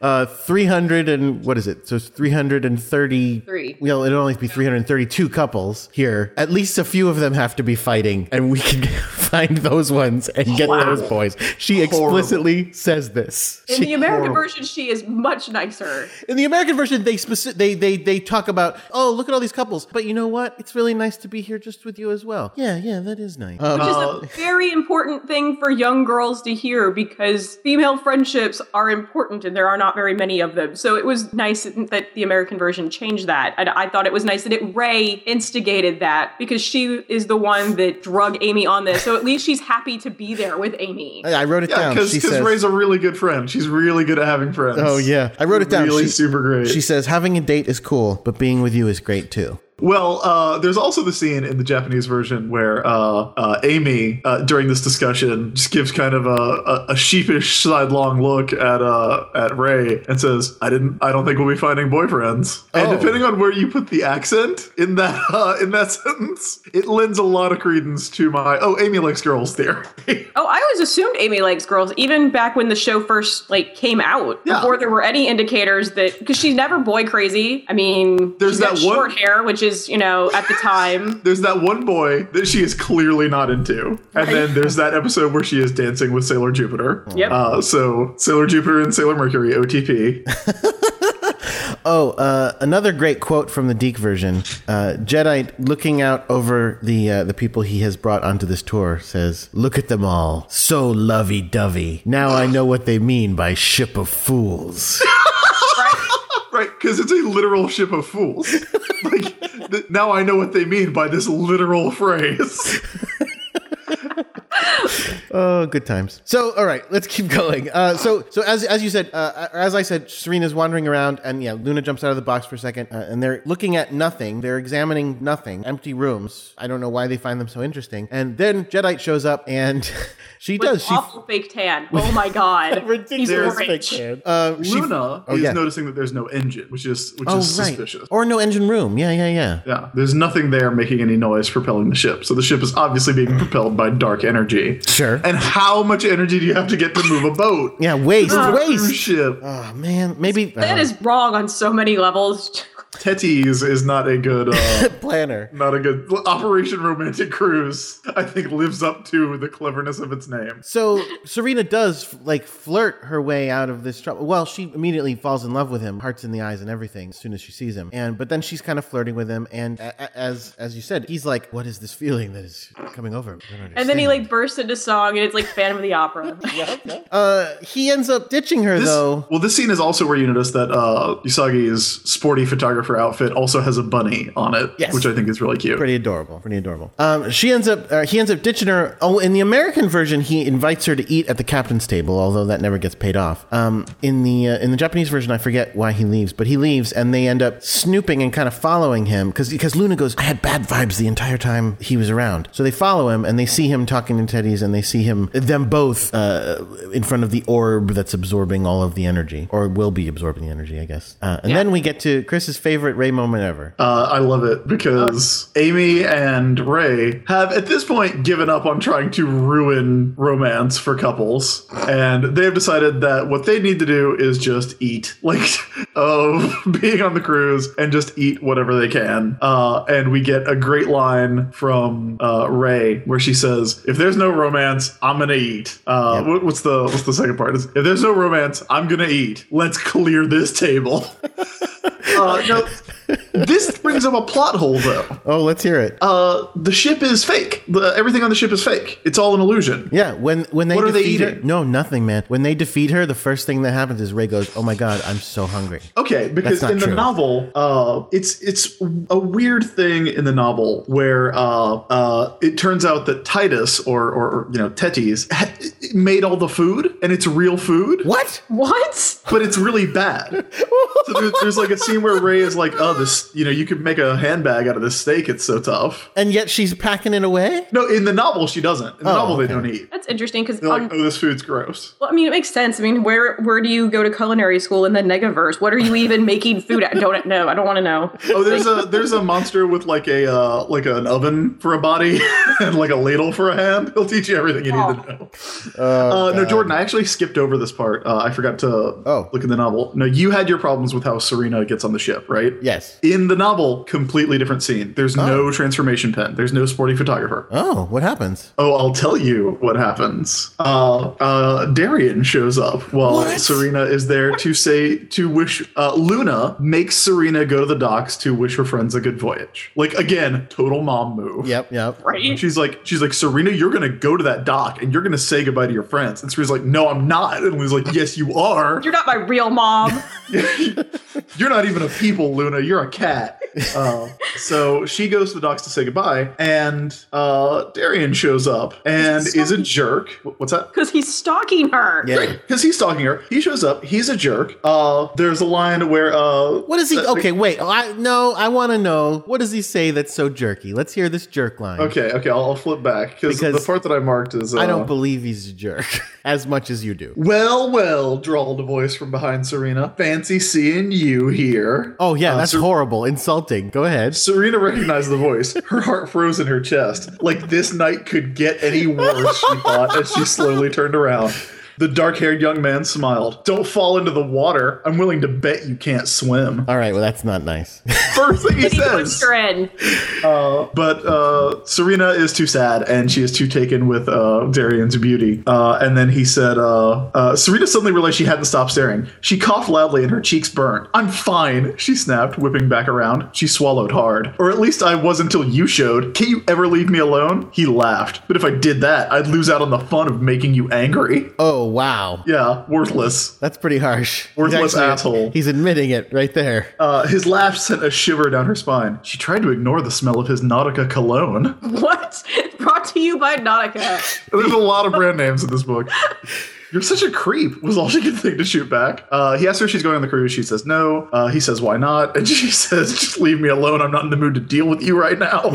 Uh, 300 and what is it? So it's 330. Three. Well, it'll only be 332 couples here. At least a few of them have to be fighting, and we can find those ones and get those boys. She explicitly says this. In She- the American horrible. version, she is much nicer. in the American version, they speci- they they they talk about, oh, look at all these couples, but you know what? It's really nice to be here just with you as well. Yeah, yeah, that is nice. Um, Which is Uh, a very important thing for young girls to hear because female friendships are important and there are not very many of them. So it was nice that the American version changed that. And I thought it was nice that it Ray instigated that because she is the one that drug Amy on this. So at least she's happy to be there with Amy. I wrote it Yeah, down. because Ray's a really good friend. She's really good at having friends. "Oh yeah, I wrote it down." Really She- super great. She says, "Having a date is cool, but being with you is great too." Well, uh, there's also the scene in the Japanese version where uh, uh, Amy, uh, during this discussion, just gives kind of a, a, a sheepish sidelong look at uh, at Ray and says, "I didn't. I don't think we'll be finding boyfriends." And Oh. depending on where you put the accent in that uh, in that sentence, it lends a lot of credence to my "Oh, Amy likes girls" theory. Oh, I always assumed Amy likes girls, even back when the show first like came out. Yeah. Before there were any indicators that because she's never boy crazy. I mean, There's she's got that one- short hair, which is you know at the time. There's that one boy that she is clearly not into, and then there's that episode where she is dancing with Sailor Jupiter. Yep. Uh, so Sailor Jupiter and Sailor Mercury OTP. Oh, uh, another great quote from the DiC version. Uh, Jadeite, looking out over the uh, the people he has brought onto this tour, says, "Look at them all, so lovey-dovey. Now I know what they mean by ship of fools." Right, because it's a literal ship of fools. like th- now, I know what they mean by this literal phrase. Oh, good times. So, all right, let's keep going. Uh, so, so as as you said, uh, as I said, Serena's wandering around, and yeah, Luna jumps out of the box for a second, uh, and they're looking at nothing. They're examining nothing, empty rooms. I don't know why they find them so interesting. And then Jadeite shows up, and she With does. She awful fake tan. Oh my god. He's ridiculous fake tan. Uh, she- Luna oh, is yeah. noticing that there's no engine, which is which Oh, is right. suspicious. Or no engine room. Yeah, yeah, yeah. Yeah, there's nothing there making any noise propelling the ship. So the ship is obviously being propelled by dark energy. Sure. And how much energy do you have to get to move a boat? Yeah, waste, waste. ship. Oh man, maybe That uh, is wrong on so many levels. Tetis is not a good uh, planner. not a good Operation Romantic Cruise. I think lives up to the cleverness of its name. So Serena does like flirt her way out of this trouble. Well, she immediately falls in love with him, hearts in the eyes and everything, as soon as she sees him. And but then she's kind of flirting with him, and a- a- as as you said, he's like, "What is this feeling that is coming over me?" And then he like bursts into song and it's like Phantom of the Opera. uh, he ends up ditching her This, though. well, this scene is also where you notice that uh, is sporty photographer outfit also has a bunny on it, Yes. which I think is really cute. Pretty adorable. Pretty adorable. Um, she ends up. Uh, he ends up ditching her. Oh, in the American version, he invites her to eat at the captain's table, although that never gets paid off. Um, in the uh, in the Japanese version, I forget why he leaves, but he leaves, and they end up snooping and kind of following him because because Luna goes, I had bad vibes the entire time he was around. So they follow him, and they see him talking to Tetis, and they see him them both uh, in front of the orb that's absorbing all of the energy, or will be absorbing the energy, I guess. Uh, and then we get to Chris's favorite favorite Ray moment ever. Uh, I love it because Amy and Ray have at this point given up on trying to ruin romance for couples, and they have decided that what they need to do is just eat, like of being on the cruise and just eat whatever they can. Uh, and we get a great line from uh, Ray where she says, "If there's no romance, I'm gonna eat." Uh, what- what's the what's the second part? Is, If there's no romance, I'm gonna eat. Let's clear this table. uh, now, this brings up a plot hole, though. Oh, let's hear it. Uh, the ship is fake. The, everything on the ship is fake. It's all an illusion. yeah, when when they What are they defeat her, eating? no, nothing, man. When they defeat her, the first thing that happens is Ray goes, "Oh my god, I'm so hungry." Okay, because That's not in the novel, uh, it's it's a weird thing in the novel where uh, uh, it turns out that Titus or or you know Tetis ha- made all the food and it's real food, What? What? but it's really bad. so there, there's like a scene where Ray is like, "Oh, this you know you could make a handbag out of this steak. It's so tough." And yet she's packing it away. No, in the novel she doesn't. In the Oh, novel okay. they don't eat. That's interesting because They're like, "Oh, this food's gross." well, I mean, it makes sense. I mean, where where do you go to culinary school in the Negaverse? What are you even making food at? Don't know. I don't want to know. Oh, there's a there's a monster with like a uh, like an oven for a body and like a ladle for a hand. He'll teach you everything you need to know. uh, no, Jordan, I actually skipped over this part. Uh, I forgot to Oh. look in the novel. No, you had your problems with how Serena gets on the ship, right? Yes. In the novel, completely different scene. There's no transformation pen. There's no sporty photographer. Oh, what happens? Oh, I'll tell you what happens. Uh, uh, Darien shows up while What? Serena is there to say to wish. Uh, Luna makes Serena go to the docks to wish her friends a good voyage. Like again, total mom move. Yep, yep. Right? She's like, she's like, Serena, you're gonna go to that dock and you're gonna say goodbye to your friends. And Serena's like, No, I'm not. And Luna's like, Yes, you are. You're not my real mom. You're not even a people, Luna. You're a cat. Uh, so she goes to the docks to say goodbye, and uh, Darien shows up and is a jerk. What's that? Because he's stalking her. Yeah. Because he's stalking her. He shows up. He's a jerk. Uh, there's a line where uh, What is he? uh, Okay, wait. I no, I want to know. What does he say that's so jerky? Let's hear this jerk line. Okay, okay, I'll, I'll flip back because the Because part that I marked is. Uh, I don't believe he's a jerk as much as you do. Well, well, drawled a voice from behind Serena. Fancy seeing you here. Oh yeah, Uh, that's Ser- horrible, insulting. Go ahead. Serena recognized the voice. Her heart froze in her chest. Like this night could get any worse, she thought as she slowly turned around. The dark haired young man smiled. Don't fall into the water. I'm willing to bet you can't swim. All right, well that's not nice. First thing he He says. pushed her in. But uh, Serena is too sad and she is too taken with uh, Darien's beauty. Uh, and then he said, uh, uh, Serena suddenly realized she hadn't stopped staring. She coughed loudly and her cheeks burned. I'm fine, she snapped, whipping back around. She swallowed hard. Or at least I was until you showed. Can't you ever leave me alone? He laughed. But if I did that, I'd lose out on the fun of making you angry. oh wow, Yeah, worthless. that's pretty harsh. He's Worthless actually- asshole. He's admitting it right there. Uh, his laugh sent a shiver down her spine. She tried to ignore the smell of his Nautica cologne. What? Brought to you by Nautica. There's a lot of brand names in this book. You're such a creep, was all she could think to shoot back. Uh, he asks her if she's going on the cruise. She says no. Uh, he says, why not? And she says, just leave me alone. I'm not in the mood to deal with you right now.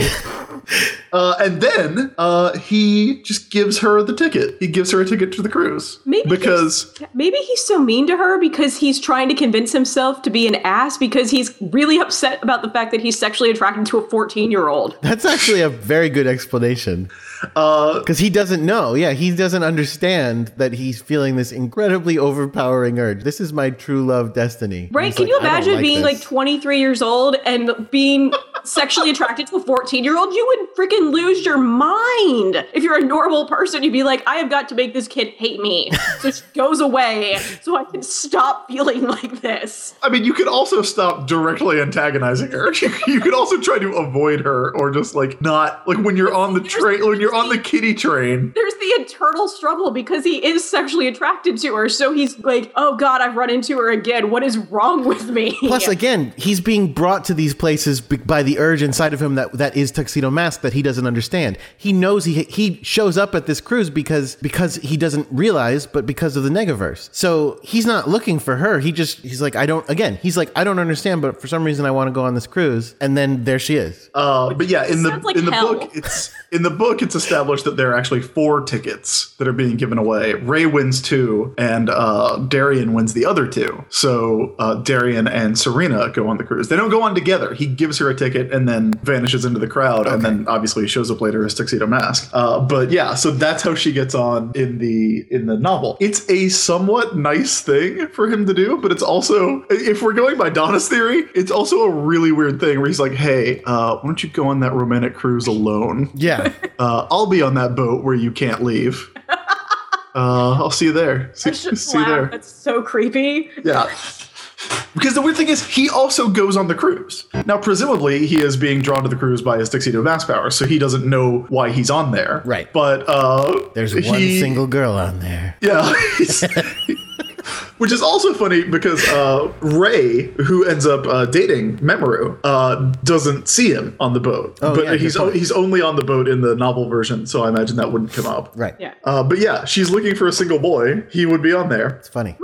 Uh, and then uh, he just gives her the ticket. He gives her a ticket to the cruise. Maybe because Maybe he's so mean to her because he's trying to convince himself to be an ass because he's really upset about the fact that he's sexually attracted to a 14 year old. That's actually a very good explanation. Uh, Because he doesn't know. Yeah, he doesn't understand that he's feeling this incredibly overpowering urge. This is my true love destiny. Right? He's Can like, you imagine like being this." like 23 years old and being sexually attracted to a 14 year old? You would freaking lose your mind. If you're a normal person, you'd be like, I have got to make this kid hate me. So she goes away so I can stop feeling like this. I mean, you could also stop directly antagonizing her. you could also try to avoid her or just like not like when you're on the train when you're on the kitty train. There's the internal struggle because he is sexually attracted to her. So he's like, oh God, I've run into her again. What is wrong with me? Plus, again, he's being brought to these places by the urge inside of him that, that is Tuxedo Mask that he doesn't doesn't understand. He knows he he shows up at this cruise because because he doesn't realize, but because of the Negaverse. So he's not looking for her. He just he's like I don't again. He's like I don't understand, but for some reason I want to go on this cruise, and then there she is. Uh, but yeah, in the like in the hell. book, it's in the book it's established that there are actually four tickets that are being given away. Ray wins two, and uh, Darien wins the other two. So uh, Darien and Serena go on the cruise. They don't go on together. He gives her a ticket and then vanishes into the crowd, and then obviously shows up later as tuxedo mask. Uh, but yeah, so that's how she gets on in the in the novel. It's a somewhat nice thing for him to do, but it's also if we're going by Donna's theory, it's also a really weird thing where he's like, "Hey, uh, why don't you go on that romantic cruise alone? Yeah. Uh, I'll be on that boat where you can't leave. Uh, I'll see you there. See, I should see you there. That's so creepy. Yeah. Because the weird thing is, he also goes on the cruise. Now, presumably, he is being drawn to the cruise by his tuxedo mask power, so he doesn't know why he's on there. Right. But uh, There's one he- single girl on there. Yeah. he's- Which is also funny because uh, Ray, who ends up uh, dating Mamoru, uh, doesn't see him on the boat. Oh, but yeah, good he's point. he's only on the boat in the novel version, so I imagine that wouldn't come up. Right. Yeah. Uh, but yeah, she's looking for a single boy. He would be on there. It's funny.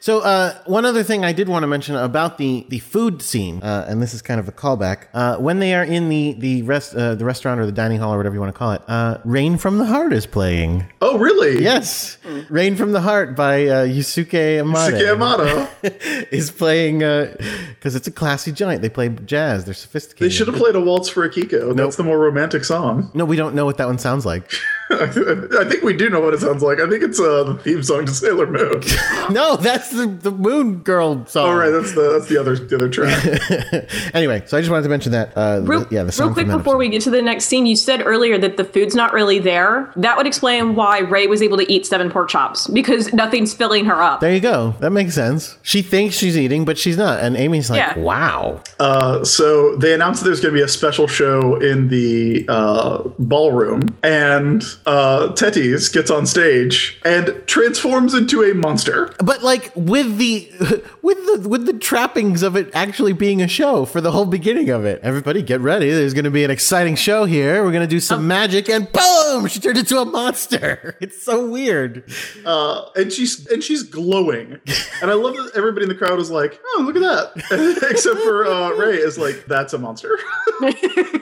So, uh, one other thing I did want to mention about the the food scene, uh, and this is kind of a callback. Uh, when they are in the the rest uh, the restaurant or the dining hall or whatever you want to call it, uh, "Rain from the Heart" is playing. Oh, really? Yes, "Rain from the Heart" by uh, Yusuke Amada Suki Amato. is playing uh, because it's a classy giant. They play jazz. They're sophisticated. They should have played a waltz for Akiko. That's the more romantic song. No, we don't know what that one sounds like. I think we do know what it sounds like. I think it's uh, the theme song to Sailor Moon. no, that's the, the Moon Girl song. All right, that's the that's the other the other track. anyway, so I just wanted to mention that. Uh, Real, the- yeah, the song real quick before we get to the next scene, you said earlier that the food's not really there. That would explain why Ray was able to eat seven pork chops because nothing's filling her up. There you go. That makes sense. She thinks she's eating, but she's not. And Amy's like, Yeah. wow. Uh, so they announced that there's going to be a special show in the uh, ballroom, and uh, Tetis gets on stage and transforms into a monster. But like with the with the with the trappings of it actually being a show for the whole beginning of it. Everybody get ready. There's gonna be an exciting show here. We're gonna do some magic and boom! She turned into a monster. It's so weird. Uh, and she's and she's glowing, and I love that everybody in the crowd is like, "Oh, look at that!" Except for uh, Ray is like, "That's a monster."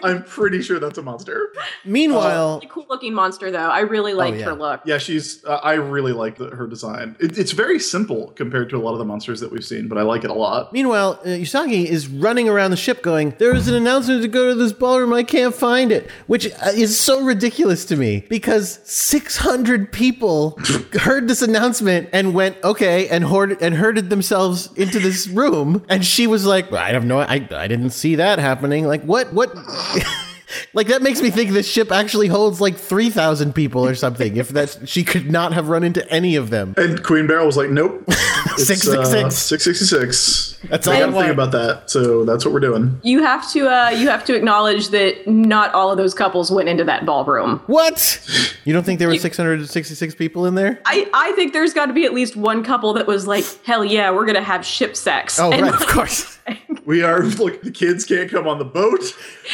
I'm pretty sure that's a monster. Meanwhile, cool looking monster though. I really liked yeah. her look. Yeah, she's. Uh, I really like the, her design. It, it's very simple compared to a lot of the monsters that we've seen, but I like it a lot. Meanwhile, uh, Usagi is running around the ship going, There is an announcement to go to this ballroom. I can't find it. Which uh, is so ridiculous to me because 600 people heard this announcement and went, Okay, and, hoarded, and herded themselves into this room. And she was like, I have no, I, I didn't see that happening. Like, what, what? Like that makes me think this ship actually holds like three thousand people or something. If that's she could not have run into any of them. And Queen Beryl was like, "Nope, It's, Six, six, uh, six. six sixty six. That's I all got I to want. think about that. So that's what we're doing. You have to uh, you have to acknowledge that not all of those couples went into that ballroom. What? You don't think there were six hundred and sixty-six people in there? I, I think there's got to be at least one couple that was like, hell yeah, we're gonna have ship sex. Oh, And, right, of course. We are look. The kids can't come on the boat.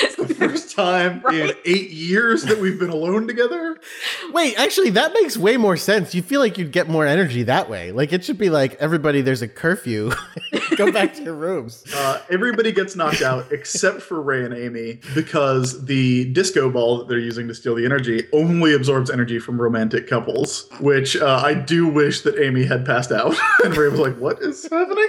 It's the first time in eight years that we've been alone together. Wait, actually, that makes way more sense. You feel like you'd get more energy that way. Like it should be like everybody. There's a curfew. Go back to your rooms. Uh, everybody gets knocked out except for Ray and Amy because the disco ball that they're using to steal the energy only absorbs energy from romantic couples. Which uh, I do wish that Amy had passed out and Ray was like, "What is happening?"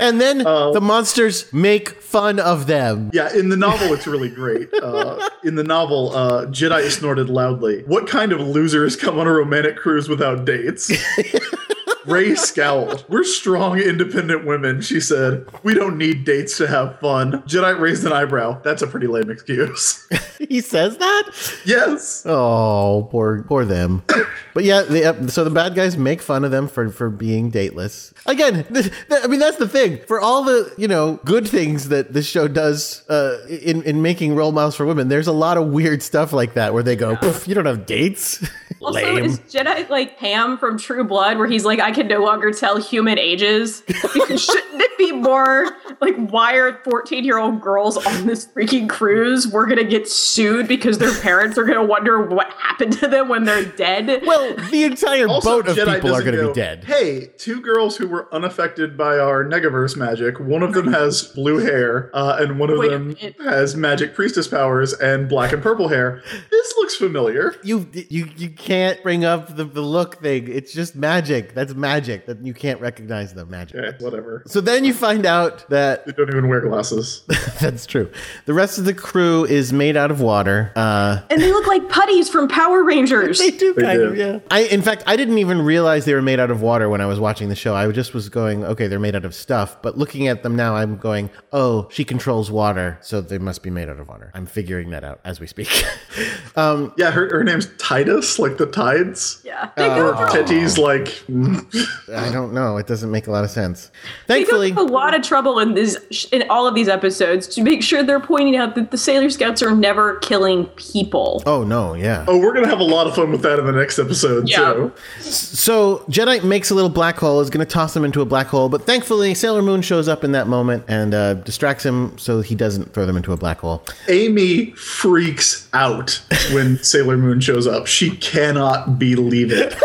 And then Oh. the monsters make fun of them. Yeah, in the novel, it's really great. Uh, in the novel, uh, Jadeite snorted loudly. What kind of losers come on a romantic cruise without dates? Ray scowled. We're strong, independent women, she said. We don't need dates to have fun. Jadeite raised an eyebrow. That's a pretty lame excuse. He says that. yes. Oh, poor, poor them. But yeah, the, uh, so the bad guys make fun of them for for being dateless. Again, I mean that's the thing. For all the you know good things that this show does uh, in in making role models for women, there's a lot of weird stuff like that where they go, "Poof, "You don't have dates." Also, Lame. is Jadeite like Pam from True Blood, where he's like, I can no longer tell human ages? Shouldn't it be more like why are 14 year old girls on this freaking cruise? We're gonna get sued because their parents are gonna wonder what happened to them when they're dead. Well, the entire Also, boat of Jadeite people are going to go, be dead. Hey, two girls who were unaffected by our Negaverse magic. One of them has blue hair, uh, and one of Wait, them it- has magic priestess powers and black and purple hair. This looks familiar. You you you can't bring up the, the look thing. It's just magic. That's magic. That you can't recognize the magic. Okay, whatever. So then you find out that They don't even wear glasses. that's true. The rest of the crew is made out of water. Uh, And they look like putties from Power Rangers. they do They kind do. of, yeah. I in fact I didn't even realize they were made out of water when I was watching the show. I just was going, okay, they're made out of stuff. But looking at them now, I'm going, oh, she controls water, so they must be made out of water. I'm figuring that out as we speak. um, Yeah, her, her name's Titus, like the tides. Yeah. They go, Or Teti's like I don't know. It doesn't make a lot of sense. they go Thankfully, a lot of trouble in this in all of these episodes to make sure they're pointing out that the Sailor Scouts are never killing people. oh no, yeah. Oh, we're gonna have a lot of fun with that in the next episode Yeah. too. So Jadeite makes a little black hole, is going to toss him into a black hole, but thankfully Sailor Moon shows up in that moment and uh, distracts him so he doesn't throw them into a black hole. Amy freaks out when Sailor Moon shows up. She cannot believe it.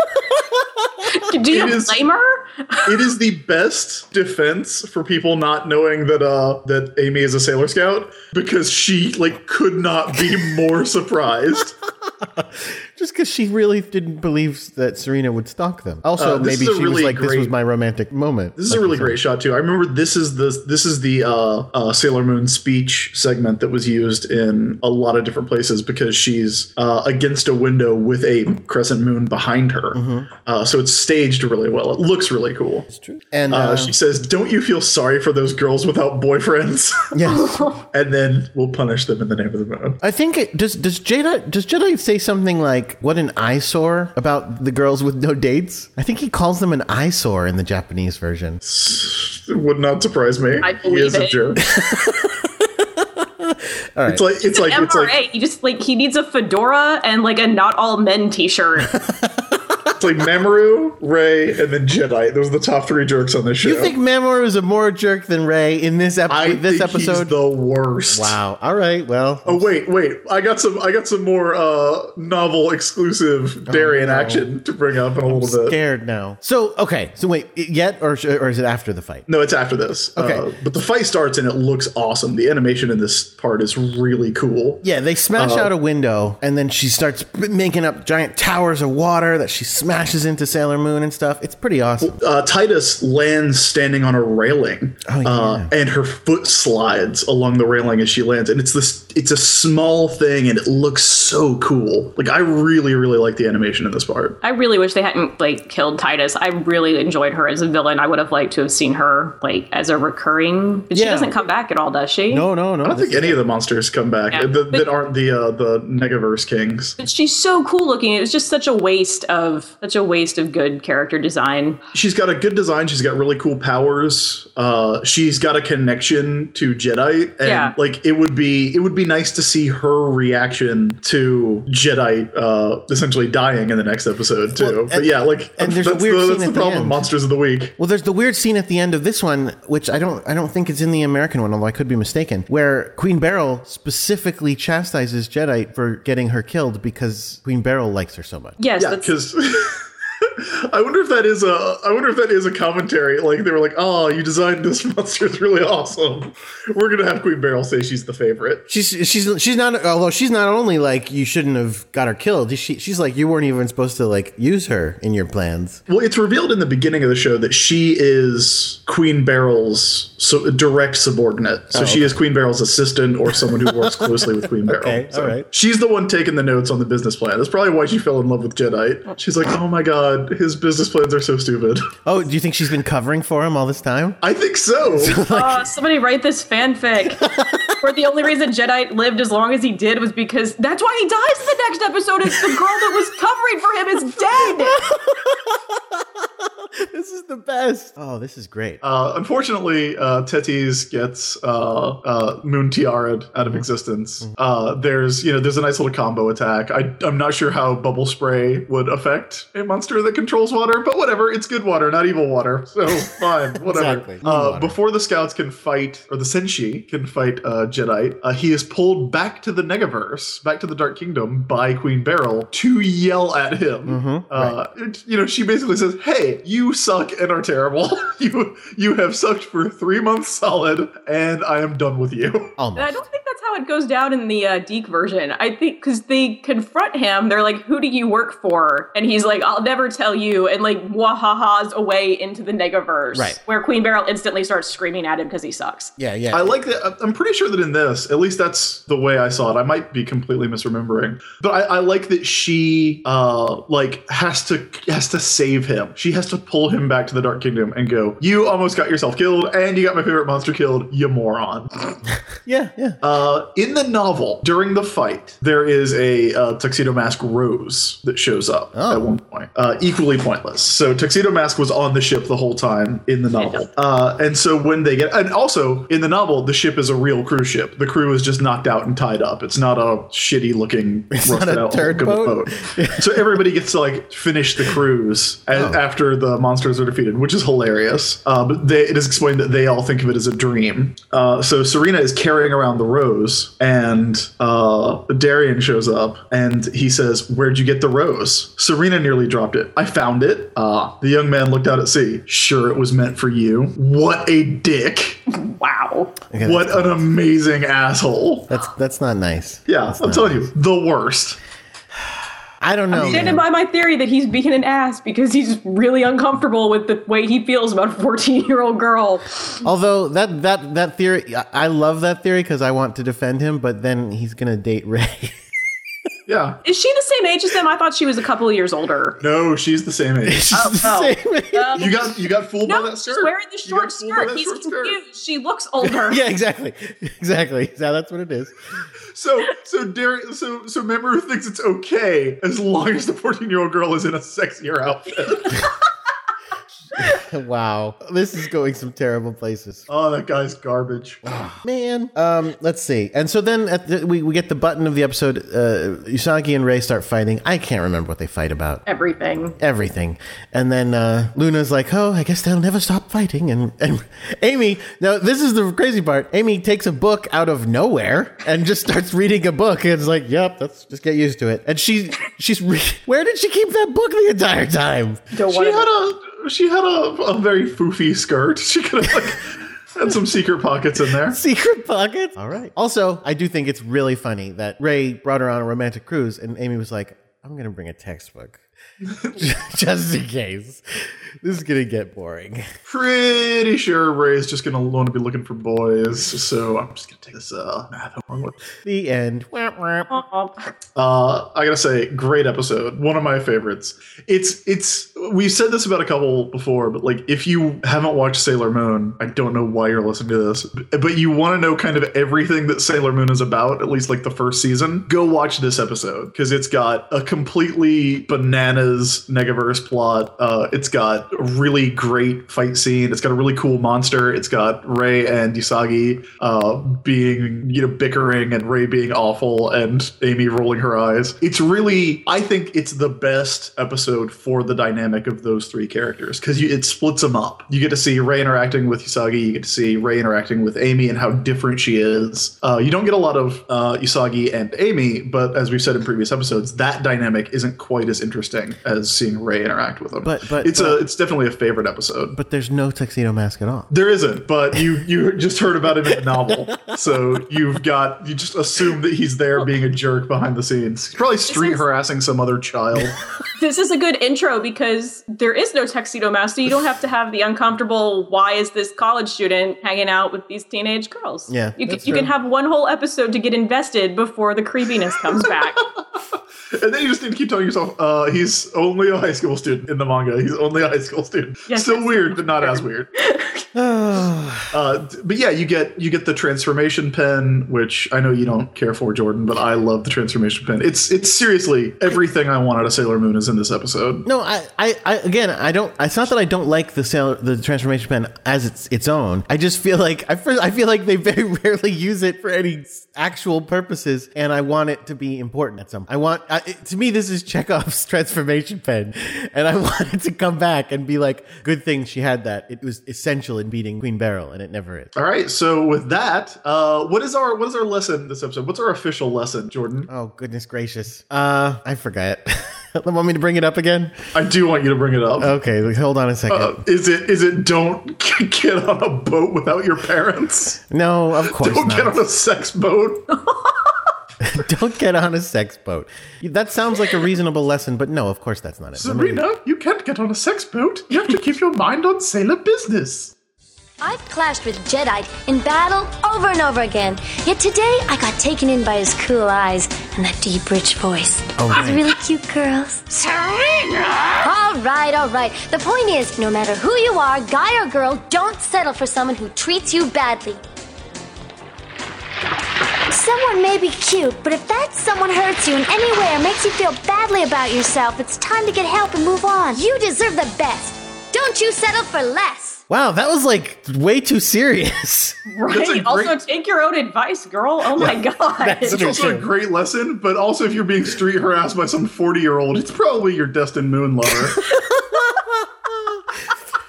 Do you It is- blame her? it is the best defense for people not knowing that uh that Amy is a Sailor Scout because she like could not be more surprised. Just because she really didn't believe that Serena would stalk them. Also, Uh, maybe she was really like, "This was my romantic moment." This is a really great shot too. I remember this is the this is the uh, uh, Sailor Moon speech segment that was used in a lot of different places because she's uh, against a window with a crescent moon behind her. Uh, so it's staged really well. It looks really cool. And Uh, she says, "Don't you feel sorry for those girls without boyfriends?" yes, and then we'll punish them in the name of the moon. I think it, does does Jadeite does Jadeite say something like "what an eyesore" about the girls with no dates? I think he calls them an eyesore in the Japanese version. It would not surprise me. I he believe is a it. jerk. It's like it's like it's like he just like he needs a fedora and like a not all men T-shirt. it's like Mamoru, Ray, and then Jadeite. Those are the top three jerks on this show. You think Mamoru is a more jerk than Ray in this ep- I this episode? the worst. wow. All right. Well. Oh wait, wait! I got some. I got some more uh, novel exclusive Darien Oh, no. action to bring up in a little bit. Scared now. So okay. So wait, yet or or is it after the fight? No, it's after this. Okay. Uh, but the fight starts and it looks awesome. The animation in this part is really cool. Yeah, they smash Uh, out a window, and then she starts making up giant towers of water that she smashes into Sailor Moon and stuff. It's pretty awesome. Uh, Tetis lands standing on a railing, Oh, yeah. uh, and her foot slides along the railing as she lands. And it's this. It's a small thing, and it looks so cool. Like I really, really like the animation in this part. I really wish they hadn't like killed Tetis. I really enjoyed her as a villain. I would have liked to have seen her like as a recurring. But she doesn't come back at all, does she? No, no, no. I don't think any of the monsters come back Yeah. that, that aren't the uh, the Negaverse kings. But she's so cool looking. It was just such a waste of such a waste of good character design. She's got a good design. She's got really cool powers. Uh, she's got a connection to Jadeite, and Yeah. like it would be it would be nice to see her reaction to Jadeite uh, essentially dying in the next episode too. Well, but yeah, like and there's a weird the, scene that's at the the problem with end. monsters of the week. Well, there's the weird scene at the end of this one, which I don't, I don't think it's in the American one, although I could be mistaken, where Queen Beryl specifically chastises Jadeite for getting her killed because Queen Beryl likes her so much. Yes, Yeah, because. I wonder if that is a. I wonder if that is a commentary. Like they were like, "Oh, you designed this monster. It's really awesome. We're gonna have Queen Beryl say she's the favorite." She's she's she's not although she's not only like you shouldn't have got her killed. She, she's like you weren't even supposed to like use her in your plans. Well, it's revealed in the beginning of the show that she is Queen Beryl's so, direct subordinate. So oh, she is Queen Beryl's assistant or someone who works closely with Queen Beryl. Okay, So all right. She's the one taking the notes on the business plan. That's probably why she fell in love with Jadeite. Oh. She's like, oh my god, his business plans are so stupid. Oh, do you think she's been covering for him all this time? I think so. Oh, somebody write this fanfic. Where the only reason Jadeite lived as long as he did was because that's why he dies in the next episode. Is the girl that was covering for him is dead. this is the best. Oh, this is great. Uh, unfortunately, uh, Tetis gets uh, uh, Moon Tiara'd out of existence. Uh, there's you know there's a nice little combo attack. I I'm not sure how bubble spray would affect a monster that controls water, but whatever. It's good water, not evil water. So fine, whatever. Exactly. Uh, water. before the scouts can fight, or the Senshi can fight uh, Jadeite, uh, he is pulled back to the Negaverse, back to the Dark Kingdom by Queen Beryl to yell at him. Mhm, Uh, it- You know, she basically says, "Hey, you suck and are terrible. you you have sucked for three months solid, and I am done with you." And I don't think that's how it goes down in the uh, DiC version. I think because they confront him, they're like, "Who do you work for?" And he's like, "I'll never tell you," and like wahahas away into the Negaverse, Right. Where Queen Beryl instantly starts screaming at him because he sucks. Yeah, yeah. I like that. I'm pretty sure that in this, at least that's the way I saw it. I might be completely misremembering, but I, I like that she uh like has to has to save him. She has to pull him back to the Dark Kingdom and go. You almost got yourself killed, and you got my favorite monster killed. You moron. yeah, yeah. Uh, in the novel, during the fight, there is a uh, Tuxedo Mask Rose that shows up Oh. at one point. Uh, equally pointless. So Tuxedo Mask was on the ship the whole time in the novel. Uh, and so when they get, and also in the novel, the ship is a real cruise ship. The crew is just knocked out and tied up. It's not a shitty looking rusted not a out turd hulk boat? so everybody gets to like finish the cruise a- Oh. after the monsters are defeated, which is hilarious. Uh, but they, it is explained that they all think of it as a dream. Uh, so Serena is carrying around the rose, and uh, Darien shows up and he says, "Where'd you get the rose?" Serena nearly dropped it. I found it. Uh, the young man looked out at sea. Sure, it was meant for you. What a dick! Wow. Okay, What an amazing asshole! That's that's not nice. Yeah, That's I'm telling nice. you, the worst. I don't know. I'm Standing man. by my theory that he's being an ass because he's really uncomfortable with the way he feels about a 14 year old girl. Although that that that theory, I- I love that theory because I want to defend him, but then he's gonna date Ray. Yeah. Is she the same age as them? I thought she was a couple of years older. No, she's the same age. She's the oh. same age. Um, You got you got fooled by no, that she's wearing the short skirt. He's short skirt. She looks older. yeah, exactly, exactly. Yeah, that's what it is. So so Derek so so Mamoru thinks it's okay as long as the 14 year old girl is in a sexier outfit. wow, this is going some terrible places. oh, that guy's garbage. Man, um, let's see. And so then at the, we we get the button of the episode. Uh, Usagi and Ray start fighting. I can't remember what they fight about. Everything. Everything. And then uh, Luna's like, "Oh, I guess they'll never stop fighting." And and Amy, now this is the crazy part. Amy takes a book out of nowhere and just starts reading a book. And it's like, "Yep, let's just get used to it." And she she's re- where did she keep that book the entire time? Don't She want had to. a she had a, a very foofy skirt. She could have like had some secret pockets in there. Secret pockets. All right. Also, I do think it's really funny that Ray brought her on a romantic cruise, and Amy was like, "I'm going to bring a textbook." Just in case. This is going to get boring. Pretty sure Ray's just gonna want to be looking for boys, so I'm just gonna take this uh, math homework. The end. Wah, wah. Aw. Uh, I gotta say, great episode. One of my favorites. It's it's we've said this about a couple before, but like if you haven't watched Sailor Moon, I don't know why you're listening to this, but you want to know kind of everything that Sailor Moon is about, at least like the first season. Go watch this episode because it's got a completely bananas Negaverse plot. Uh, it's got a really great fight scene. It's got a really cool monster. It's got Ray and Usagi uh, being you know bickering and Ray being awful and Amy rolling her eyes. It's really I think it's the best episode for the dynamic of those three characters because it splits them up. You get to see Ray interacting with Usagi. You get to see Ray interacting with Amy and how different she is. Uh, you don't get a lot of uh, Usagi and Amy, but as we've said in previous episodes, that dynamic isn't quite as interesting as seeing Ray interact with him. But- but- it's a it's definitely a favorite episode. But there's no tuxedo mask at all. There isn't, but you you just heard about him in the novel, so you've got you just assume that he's there being a jerk behind the scenes. He's probably street harassing some other child. This is a good intro because there is no tuxedo mask, so you don't have to have the uncomfortable. Why is this college student hanging out with these teenage girls? Yeah, you can, that's you can have one whole episode to get invested before the creepiness comes back. and then you just need to keep telling yourself, uh, he's only a high school student in the manga. He's only a high school student. Yes, Still that's weird, but not as weird. uh, but yeah, you get you get the transformation pen, which I know you don't care for, Jordan, but I love the transformation pen. It's it's seriously everything I want out of Sailor Moon is in this episode. No, I, I, I again, I don't. It's not that I don't like the sailor, the transformation pen as its its own. I just feel like I, I feel like they very rarely use it for any actual purposes, and I want it to be important at some. I want I, to me this is Chekhov's transformation pen, and I want it to come back and be like, good thing she had that. It was essential in beating Queen Beryl, and it never is. All right, so with that, uh, what is our what is our lesson this episode? What's our official lesson, Jordan? Oh goodness gracious! Uh, I forgot. Want me to bring it up again? I do want you to bring it up. Okay, hold on a second. Uh, is it is it don't get on a boat without your parents? no, of course Don't get on a sex boat. Don't get on a sex boat. That sounds like a reasonable lesson, but no, of course that's not it. Let me- Serena, you can't get on a sex boat. You have to keep your mind on sailor business. I've clashed with Jadeite in battle over and over again. Yet today I got taken in by his cool eyes and that deep, rich voice. Oh, Those right. really cute girls. Serena! All right, all right. The point is, no matter who you are, guy or girl, don't settle for someone who treats you badly. Someone may be cute, but if that someone hurts you in any way or makes you feel badly about yourself, it's time to get help and move on. You deserve the best. Don't you settle for less. Wow, that was like way too serious. Right. Great- Also, take your own advice, girl. Oh my god. That's It's also a great lesson, but also if you're being street harassed by some 40 year old, it's probably your destined moon lover.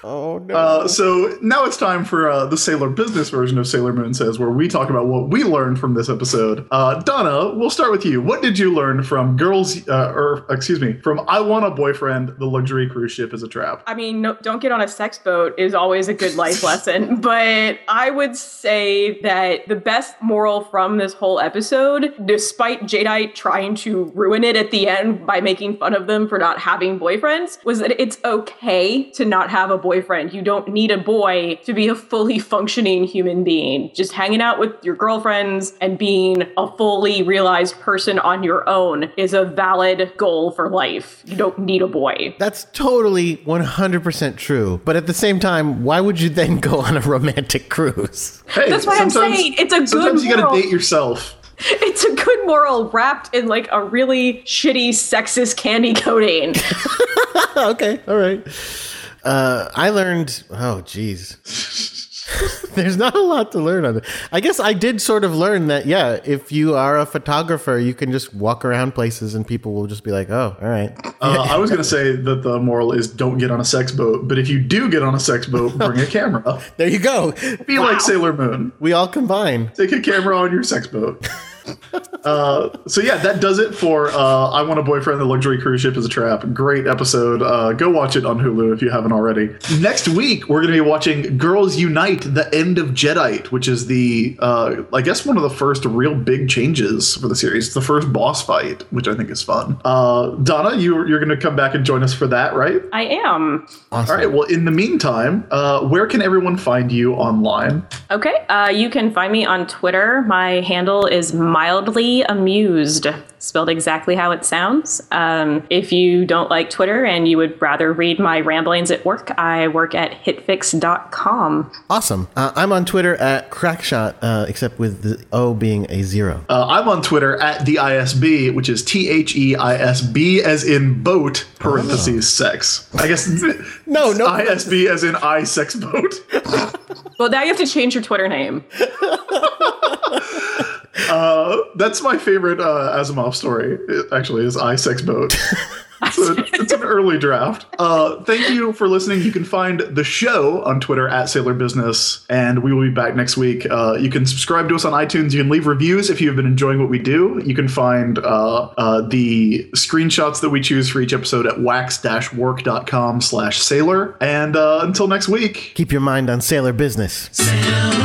oh no. Uh, so now it's time for uh, the Sailor Business version of Sailor Moon Says, where we talk about what we learned from this episode. Uh, Donna, we'll start with you. What did you learn from Girls, uh, or excuse me, from I Want a Boyfriend, the luxury cruise ship is a trap? I mean, no, don't get on a sex boat is always a good life lesson. But I would say that the best moral from this whole episode, despite Jadeite trying to ruin it at the end by making fun of them for not having boyfriends, was that it's okay to not have a boyfriend. You don't need a boy to be a fully functioning human being. Just hanging out with your girlfriends and being a fully realized person on your own is a valid goal for life. You don't need a boy. That's totally 100% true. But at the same time, why would you then go on a romantic cruise? Hey, That's why I'm saying it's a good Sometimes you gotta moral. date yourself. It's a good moral wrapped in like a really shitty sexist candy coating. okay, all right. Uh, I learned. Oh, geez. There's not a lot to learn on it. I guess I did sort of learn that, yeah, if you are a photographer, you can just walk around places and people will just be like, oh, all right. Uh, I was gonna say that the moral is don't get on a sex boat, but if you do get on a sex boat, bring a camera. There you go. Be like Sailor Moon. We all combine. Take a camera on your sex boat. uh, so yeah, that does it for uh, I Want a Boyfriend, the Luxury Cruise Ship is a Trap. Great episode. Uh, go watch it on Hulu if you haven't already. Next week, we're going to be watching Girls Unite, The End of Jadeite, which is the, uh, I guess, one of the first real big changes for the series. It's the first boss fight, which I think is fun. Uh, Donna, you, you're going to come back and join us for that, right? I am. Awesome. All right. Well, in the meantime, uh, where can everyone find you online? Okay. Uh, you can find me on Twitter. My handle is mildly amused, spelled exactly how it sounds. Um, if you don't like Twitter and you would rather read my ramblings at work, I work at hitfix.com. Awesome. Uh, I'm on Twitter at Crackshot, uh, except with the O being a zero. Uh, I'm on Twitter at the ISB, which is T H E I S B as in boat, parentheses, sex. I guess No, no. ISB as in I sex boat. Well, now you have to change your Twitter name. Uh, that's my favorite uh, Asimov story, it actually, is I sex boat. So it's an early draft. Uh, thank you for listening. You can find the show on Twitter at Sailor Business, and we will be back next week. Uh, you can subscribe to us on iTunes. You can leave reviews if you have been enjoying what we do. You can find uh, uh, the screenshots that we choose for each episode at wax-work.com slash sailor. And uh, until next week, Keep your mind on sailor business. Sailor